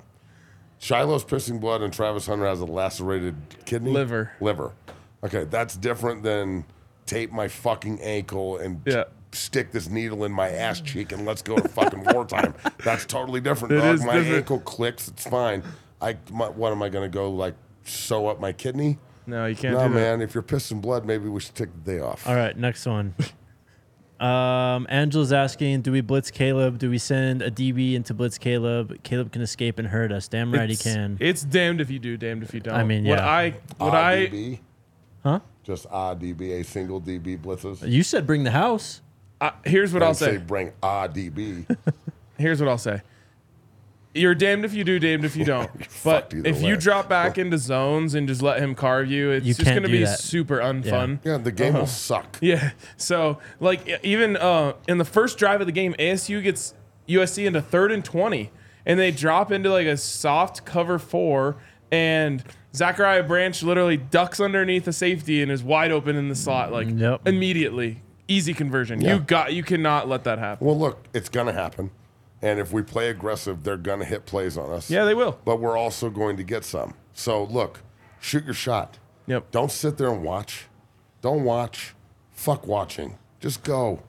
Shiloh's pissing blood and Travis Hunter has a lacerated kidney. Liver. Liver. Okay, that's different than tape my fucking ankle and Yeah. Stick this needle in my ass cheek and let's go to fucking wartime. That's totally different, It dog. is my different. ankle clicks, it's fine. I, my, what am I going to go like sew up my kidney? No, you can't No, do that. man. If you're pissing blood, maybe we should take the day off. All right, next one. Um, Angela's asking, do we blitz Caleb? Do we send a DB into blitz Caleb? Caleb can escape and hurt us. Damn right he can. It's damned if you do, damned if you don't. I mean, What yeah. I, what Ah, I, DB, Huh? just ah DB, a single DB blitzes. You said bring the house. I here's what I'll I'd say say. bring ah DB. Here's what I'll say. you're damned if you do, damned if you don't. but if way. you drop back into zones and just let him carve you, it's You just going to be that. super unfun. Yeah, the game Uh-huh. will suck. Yeah. So like even uh, in the first drive of the game, ASU gets USC into third and twenty, and they drop into like a soft cover four, and Zachariah Branch literally ducks underneath a safety and is wide open in the slot like Yep. immediately. Easy conversion. Yeah. You got. You cannot let that happen. Well, look, it's gonna happen, and if we play aggressive, they're gonna hit plays on us. Yeah, they will. but we're also going to get some. So look, shoot your shot. Yep. Don't sit there and watch. Don't watch. Fuck watching. Just go.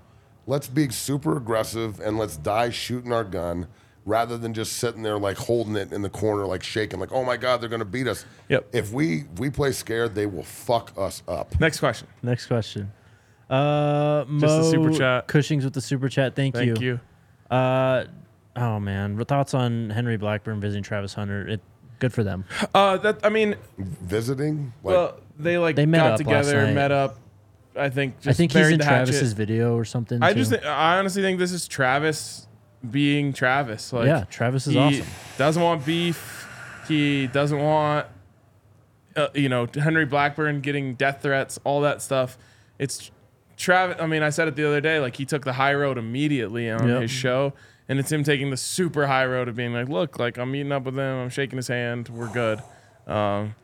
Let's be super aggressive and let's die shooting our gun rather than just sitting there like holding it in the corner, like shaking, like, oh my God, they're gonna beat us. Yep. If we we play scared, they will fuck us up. Next question. Next question. Uh, Just a Mo super chat. Cushing's with the super chat. Thank, you. Thank you. Uh, oh man, thoughts on Henry Blackburn visiting Travis Hunter? It good for them. Uh, that I mean, Visiting, like well, they like They met got up together, night. met up. I think. Just I think he's buried in the hatchet. Travis's video or something. I too. just, think, I honestly think this is Travis being Travis. Like, Yeah, Travis is he awesome. Doesn't want beef. He doesn't want, uh, you know, Henry Blackburn getting death threats, all that stuff. It's Travis. I mean, I said it the other day. Like he took the high road immediately on Yep. his show, and it's him taking the super high road of being like, look, like I'm meeting up with him. I'm shaking his hand. We're good. Um,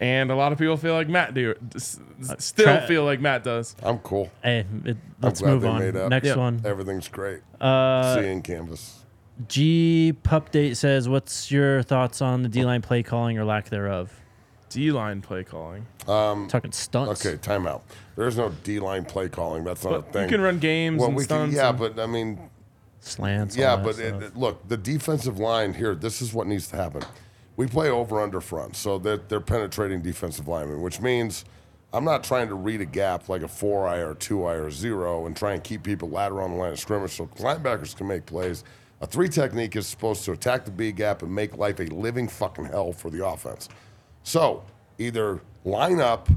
and a lot of people feel like Matt do. s- s- Still Tra- feel like Matt does. I'm cool. Hey, it, let's glad move they on. made up. Next Yeah. one. Everything's great. Uh, Seeing canvas. G Pupdate says, "What's your thoughts on the D line play calling or lack thereof?" D line play calling. Um, Talking stunts. Okay, timeout. There's no D line play calling. That's not a But thing. you can run games well, and we can, stunts. yeah, and- but I mean, slants. Yeah, all that but it, stuff. it- look, the defensive line here. This is what needs to happen. We play over under front, so that they're penetrating defensive linemen, which means I'm not trying to read a gap like a four eye or two eye or zero and try and keep people lateral on the line of scrimmage so linebackers can make plays. A three technique is supposed to attack the B gap and make life a living fucking hell for the offense. So either line up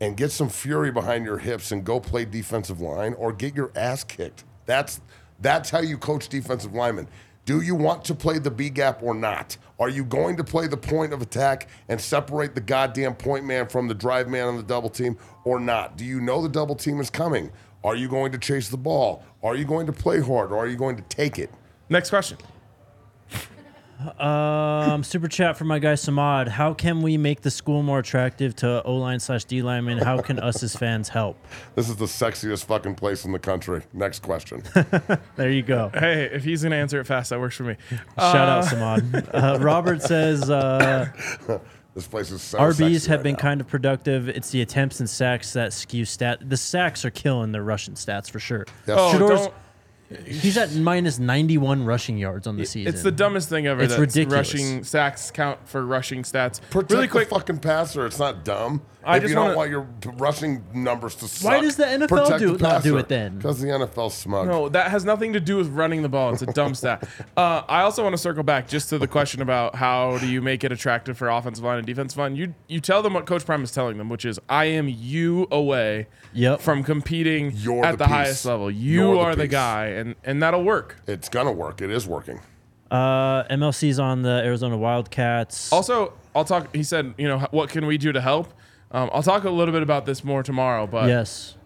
and get some fury behind your hips and go play defensive line or get your ass kicked. That's that's how you coach defensive linemen. Do you want to play the B gap or not? Are you going to play the point of attack and separate the goddamn point man from the drive man on the double team or not? Do you know the double team is coming? Are you going to chase the ball? Are you going to play hard or are you going to take it? Next question. Um, super chat from my guy Samad. How can we make the school more attractive to O line slash D linemen? How can us as fans help? This is the sexiest fucking place in the country. Next question. There you go. Hey, if he's gonna answer it fast, that works for me. Shout out Samad. Uh, Robert says uh, this place is so RBs sexy have right been now. kind of productive. It's the attempts and sacks that skew stat. The sacks are killing the rushing stats for sure. Yes. Oh, Shedeur's- don't- He's at minus 91 rushing yards on the season. It's the dumbest thing ever. It's that ridiculous. Rushing sacks count for rushing stats. Protect really quick. the fucking passer. It's not dumb. I if just you don't wanna- want your p- rushing numbers to suck, Why does the NFL do- not do it then? Because the NFL smug. No, that has nothing to do with running the ball. It's a dumb stat. Uh, I also want to circle back just to the question about how do you make it attractive for offensive line and defensive line. You you tell them what Coach Prime is telling them, which is I am you away Yep. from competing You're at the the, piece. highest level. You You're the are the piece. guy, and and that'll work. It's gonna work. It is working. Uh, MLC's on the Arizona Wildcats. Also, I'll talk. He said, you know, what can we do to help? Um, I'll talk a little bit about this more tomorrow. But yes.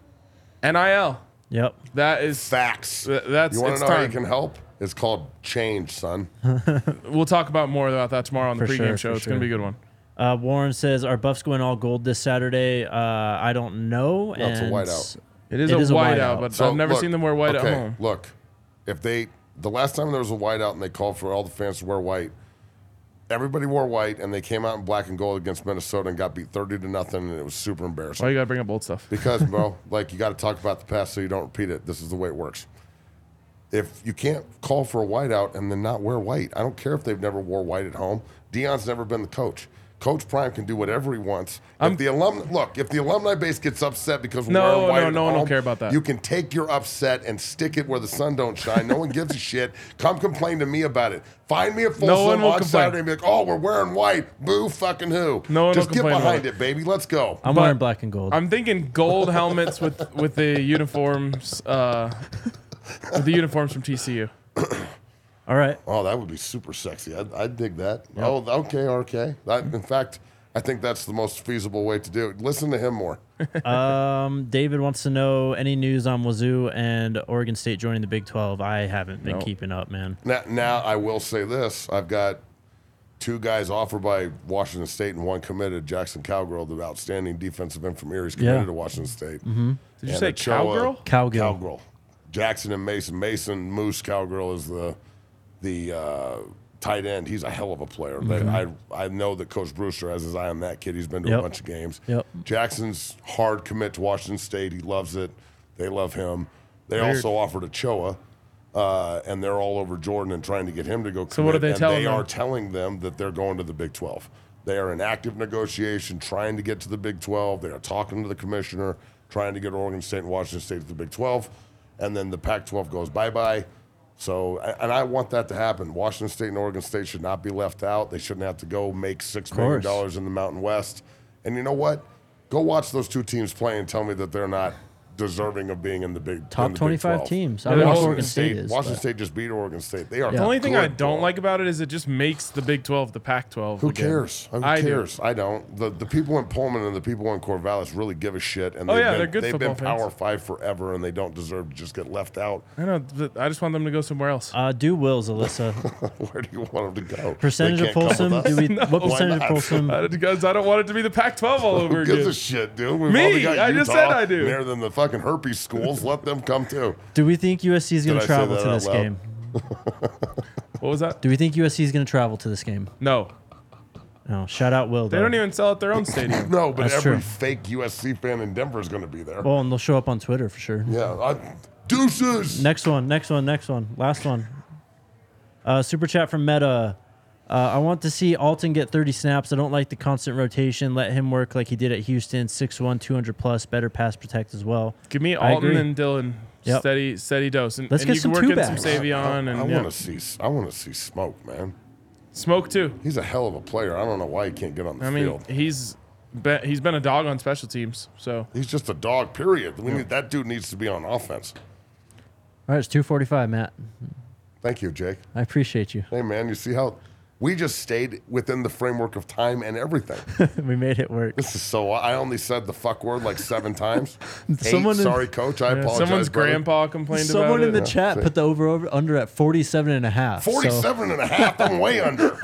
NIL, Yep. that is Facts. Th- that's- you want to know how you can help? It's called change, son. We'll talk about more about that tomorrow on the For pregame sure, show. for It's gonna be a good one. Uh, Warren says, "Are Buffs going all gold this Saturday?" Uh, I don't know. No, it's a and whiteout. It is It a is a whiteout, whiteout. but So, I've never look, seen them wear white okay, at home. Look, if they the last time there was a whiteout and they called for all the fans to wear white, everybody wore white and they came out in black and gold against Minnesota and got beat thirty to nothing and it was super embarrassing. Why you gotta bring up old stuff? Because, bro, like you got to talk about the past so you don't repeat it. This is the way it works. If you can't call for a whiteout and then not wear white, I don't care if they've never wore white at home. Deion's never been the coach. Coach Prime can do whatever he wants. if the alum look, if the alumni base gets upset because we're No, wearing white no, at no one will home, care about that. You can take your upset and stick it where the sun don't shine. No one gives a shit. Come complain to me about it. Find me a full No one swim will on complain. Saturday and be like, "Oh, we're wearing white. Boo, fucking who?" No one Just will get behind it. it, baby. Let's go. I'm But wearing black and gold. I'm thinking gold helmets with with the uniforms, uh, with the uniforms from TCU. All right. Oh, that would be super sexy. I'd, I'd dig that. Oh, okay, RK. That, in fact, I think that's the most feasible way to do it. Listen to him more. Um, David wants to know any news on Wazoo and Oregon State joining the Big 12. I haven't been No. keeping up, man. Now, now, I will say this: I've got two guys offered by Washington State and one committed. Jackson Cowgirl, the outstanding defensive end from Erie, is committed Yeah. to Washington State. Mm-hmm. Did you say cowgirl? Cowgill. Cowgirl. Jackson and Mason. Mason Moose Cowgirl is the the uh, tight end. He's a hell of a player. They- I I know that Coach Brewster has his eye on that kid. He's been to a bunch of games. Yep. Jackson's hard commit to Washington State. He loves it. They love him. They also offered Ochoa, uh, and they're all over Jordan and trying to get him to go. Commit, So what are they and telling They them? are telling them that they're going to the Big 12. They are in active negotiation, trying to get to the Big 12. They are talking to the commissioner, trying to get Oregon State and Washington State to the Big 12, and then the Pac-12 goes bye bye. So, and I want that to happen. Washington State and Oregon State should not be left out. They shouldn't have to go make six million dollars in the Mountain West. And you know what? Go watch those two teams play and tell me that they're not deserving of being in the big Top in the 25 12. teams. I Yeah, don't know if Washington Oregon State, State, is. Washington but- State just beat Oregon State. They are. Yeah. The only thing I don't ball. like about it is it just makes the Big 12 the Pac 12. Who cares? Who I do. cares? I don't. The the people in Pullman and the people in Corvallis really give a shit. And Oh, they've yeah, been, they're good They've been football fans. Power Five forever, and they don't deserve to just get left out. I know. I just want them to go somewhere else. Uh, do wills, Alyssa. Where do you want them to go? Percentage of can't come Polsum? with Do we? us? What percentage of not? Polsum? because I don't want it to be the Pac 12 all over Who gives again. a shit, dude? We've Me, I just said I do. Nearer than the fucking herpes schools. Let them come too. Do we think USC is going to travel to out this game? What was that? Do we think USC is going to travel to this game? No. No. Shout out Will. They though. don't even sell at their own stadium. No, but That's every true. fake USC fan in Denver is going to be there. Well, and they'll show up on Twitter for sure. yeah, I, deuces. Next one, next one, next one, last one. Uh, super chat from Meta. Uh, I want to see Alton get 30 snaps. I don't like the constant rotation. Let him work like he did at Houston. 6'1", 200 plus, better pass protect as well. Give me Alton and Dylan. Yep. Steady, steady dose. And, Let's and get you some can work in some two-backs. Savion and I, yeah. want to see. I want to see smoke, man. smoke too. He's a hell of a player. I don't know why he can't get on the I mean, field. he's been, he's been a dog on special teams. So He's just a dog. Period. We need, that dude needs to be on offense. All right, it's 245, Matt. Thank you, Jake. I appreciate you. Hey, man, you see how we just stayed within the framework of time and everything. we made it work. this is so. I only said the fuck word like seven times. Eight, in- sorry, coach. I apologize. someone's brother. grandpa complained Someone about in the it. chat put the over, over under at 47 and a half. so- 47 and a half. I'm way under.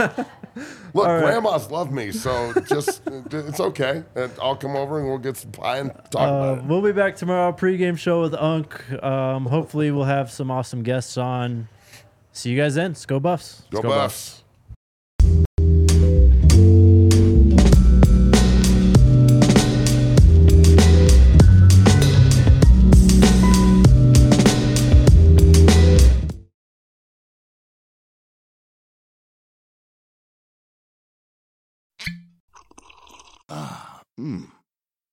Look, right. grandmas love me, so just it's okay. I'll come over and we'll get some pie and talk Uh, about it. we'll be back tomorrow. Pregame show with Unk. Um, hopefully, we'll have some awesome guests on. See you guys then. Let's go Buffs. Go, go Buffs. Mmm.